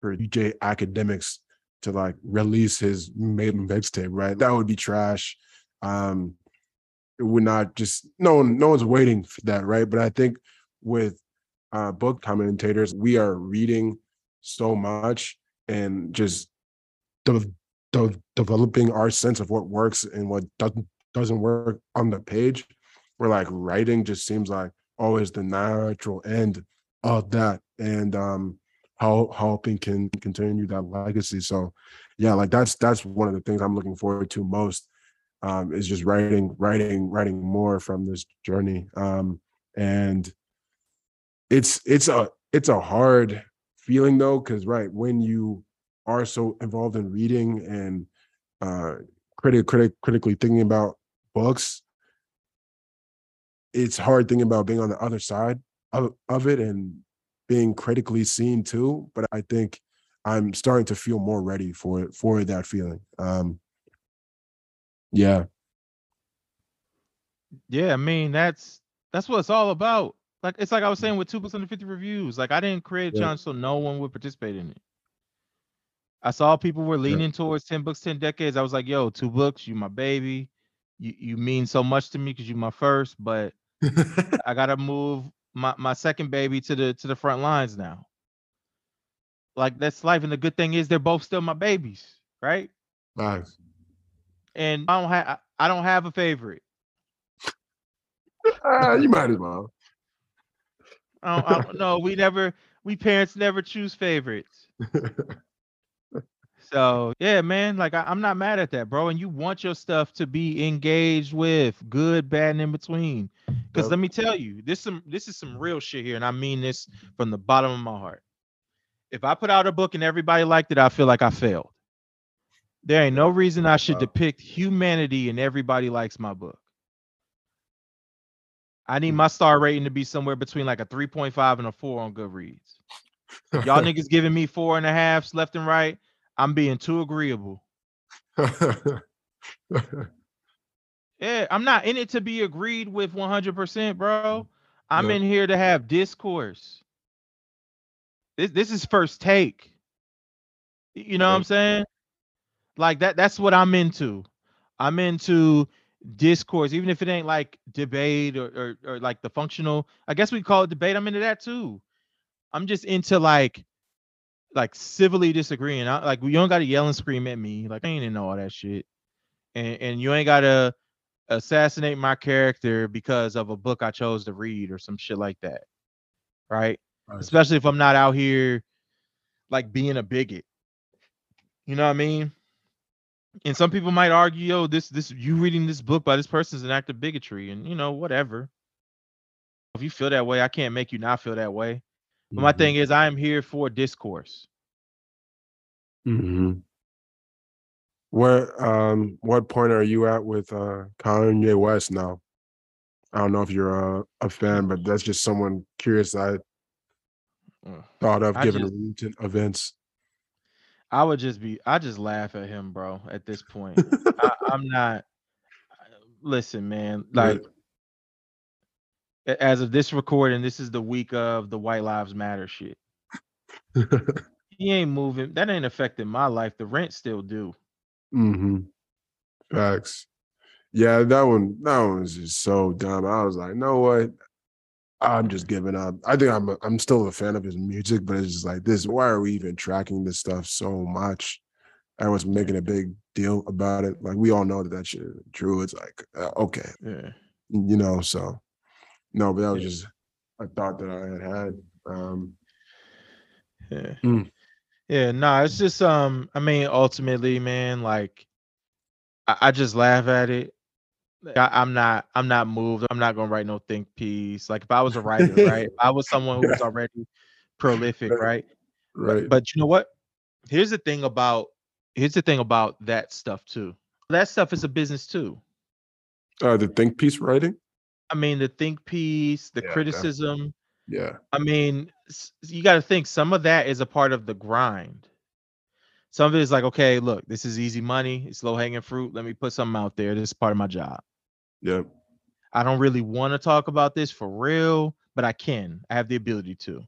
for DJ Akademiks to like release his maiden mixtape, right? That would be trash. Um, it would not just no one no one's waiting for that right but i think with uh book commentators we are reading so much and just de- de- developing our sense of what works and what doesn't doesn't work on the page where like writing just seems like always the natural end of that and um how helping can continue that legacy so yeah like that's that's one of the things i'm looking forward to most um, is just writing, writing, writing more from this journey. Um, and it's it's a it's a hard feeling though, because right when you are so involved in reading and uh, critic, critic, critically thinking about books, it's hard thinking about being on the other side of, of it and being critically seen too. But I think I'm starting to feel more ready for it for that feeling. Um, yeah. Yeah, I mean that's that's what it's all about. Like it's like I was saying with two books under 50 reviews. Like I didn't create a Yeah. challenge so no one would participate in it. I saw people were leaning towards 10 books, 10 decades. I was like, yo, two books, you my baby. You you mean so much to me because you my first, but I gotta move my, my second baby to the to the front lines now. Like that's life. And the good thing is they're both still my babies, right? Nice. And I don't have I don't have a favorite. Ah, you might as well. I don't, I don't know. We never, we parents never choose favorites. So yeah, man, like I, I'm not mad at that, bro. And you want your stuff to be engaged with, good, bad, and in between. Because Yep. let me tell you, this some this is some real shit here, and I mean this from the bottom of my heart. If I put out a book and everybody liked it, I feel like I failed. There ain't no reason I should Wow. depict humanity and everybody likes my book. I need Mm. my star rating to be somewhere between like a 3.5 and a 4 on Goodreads. Y'all niggas giving me four and a halves left and right. I'm being too agreeable. Yeah, I'm not in it to be agreed with 100%, bro. I'm Yeah. in here to have discourse. This this is first take. You know what I'm saying? Like that that's what I'm into. I'm into discourse, even if it ain't like debate or, or or like the functional. I guess we call it debate. I'm into that too. I'm just into like like civilly disagreeing. I, like you don't got to yell and scream at me. Like I ain't into all that shit, and and you ain't got to assassinate my character because of a book I chose to read or some shit like that, right? Right. Especially if I'm not out here like being a bigot. You know what I mean? And some people might argue, yo, this this you reading this book by this person is an act of bigotry, and you know, whatever. If you feel that way, I can't make you not feel that way. But my Mhm. thing is, I am here for discourse. Mhm. What um what point are you at with uh Kanye West now? I don't know if you're a, a fan, but that's just someone curious I Ugh. thought of I given just- recent events. I would just be, I just laugh at him, bro. At this point, I, I'm not. Listen, man. Like, a- as of this recording, this is the week of the White Lives Matter shit. He ain't moving. That ain't affecting my life. The rent still due. Hmm Facts. Yeah, that one that one was just so dumb. I was like, know what? I'm just giving up. I think I'm a, I'm still a fan of his music, but it's just like this. Why are we even tracking this stuff so much? Everyone's making a big deal about it. Like we all know that that shit true. It's like uh, okay, Yeah. you know. So no, but that was Yeah. just a thought that I had had. Um, Yeah. Mm. Yeah, no, it's just um, I mean, ultimately, man, like I, I just laugh at it. I, I'm not I'm not moved. I'm not gonna write no think piece. Like if I was a writer, right? If I was someone who was already prolific, Right. right? But- right. But, you know what? Here's the thing about here's the thing about that stuff too. That stuff is a business too. uh, the think piece writing. I mean, the think piece, the Yeah, yeah. criticism. Yeah. I mean, you got to think some of that is a part of the grind. Some of it is like, okay, look, this is easy money. It's low hanging fruit. Let me put something out there. This is part of my job. Yeah. I don't really want to talk about this for real, but I can. I have the ability to.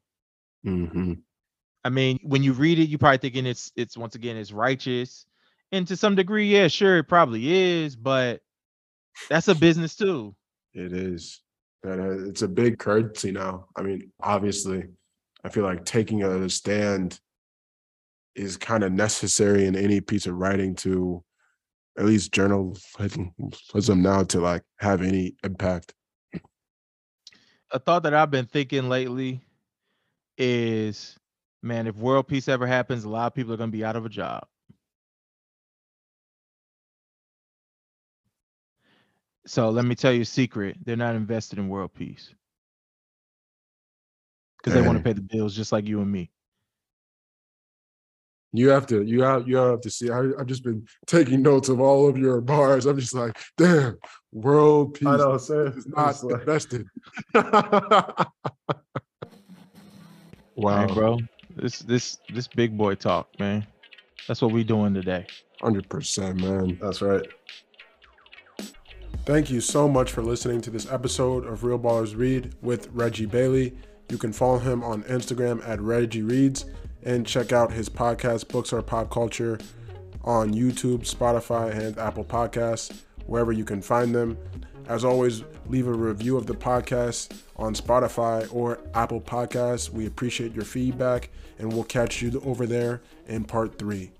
hmm I mean, when you read it, you probably thinking it's it's once again it's righteous, and to some degree, yeah, sure, it probably is, but that's a business too. It is. That uh, it's a big currency now. I mean, obviously, I feel like taking a stand is kind of necessary in any piece of writing to at least journalism now to like have any impact. A thought that I've been thinking lately is, man, if world peace ever happens, a lot of people are gonna be out of a job. So let me tell you a secret: they're not invested in world peace because they want to pay the bills just like you and me. You have to, you have, you have to see. I, I've just been taking notes of all of your bars. I'm just like, damn, world peace I know, same. is not It's like- invested. Wow, wow, bro, this this this big boy talk, man. That's what we doing today. hundred percent, man. That's right. Thank you so much for listening to this episode of Real Ballers Read with Reggie Bailey. You can follow him on Instagram at Reggie Reads and check out his podcast, Books Are Pop Culture, on YouTube, Spotify, and Apple Podcasts, wherever you can find them. As always, leave a review of the podcast on Spotify or Apple Podcasts. We appreciate your feedback, and we'll catch you over there in part three.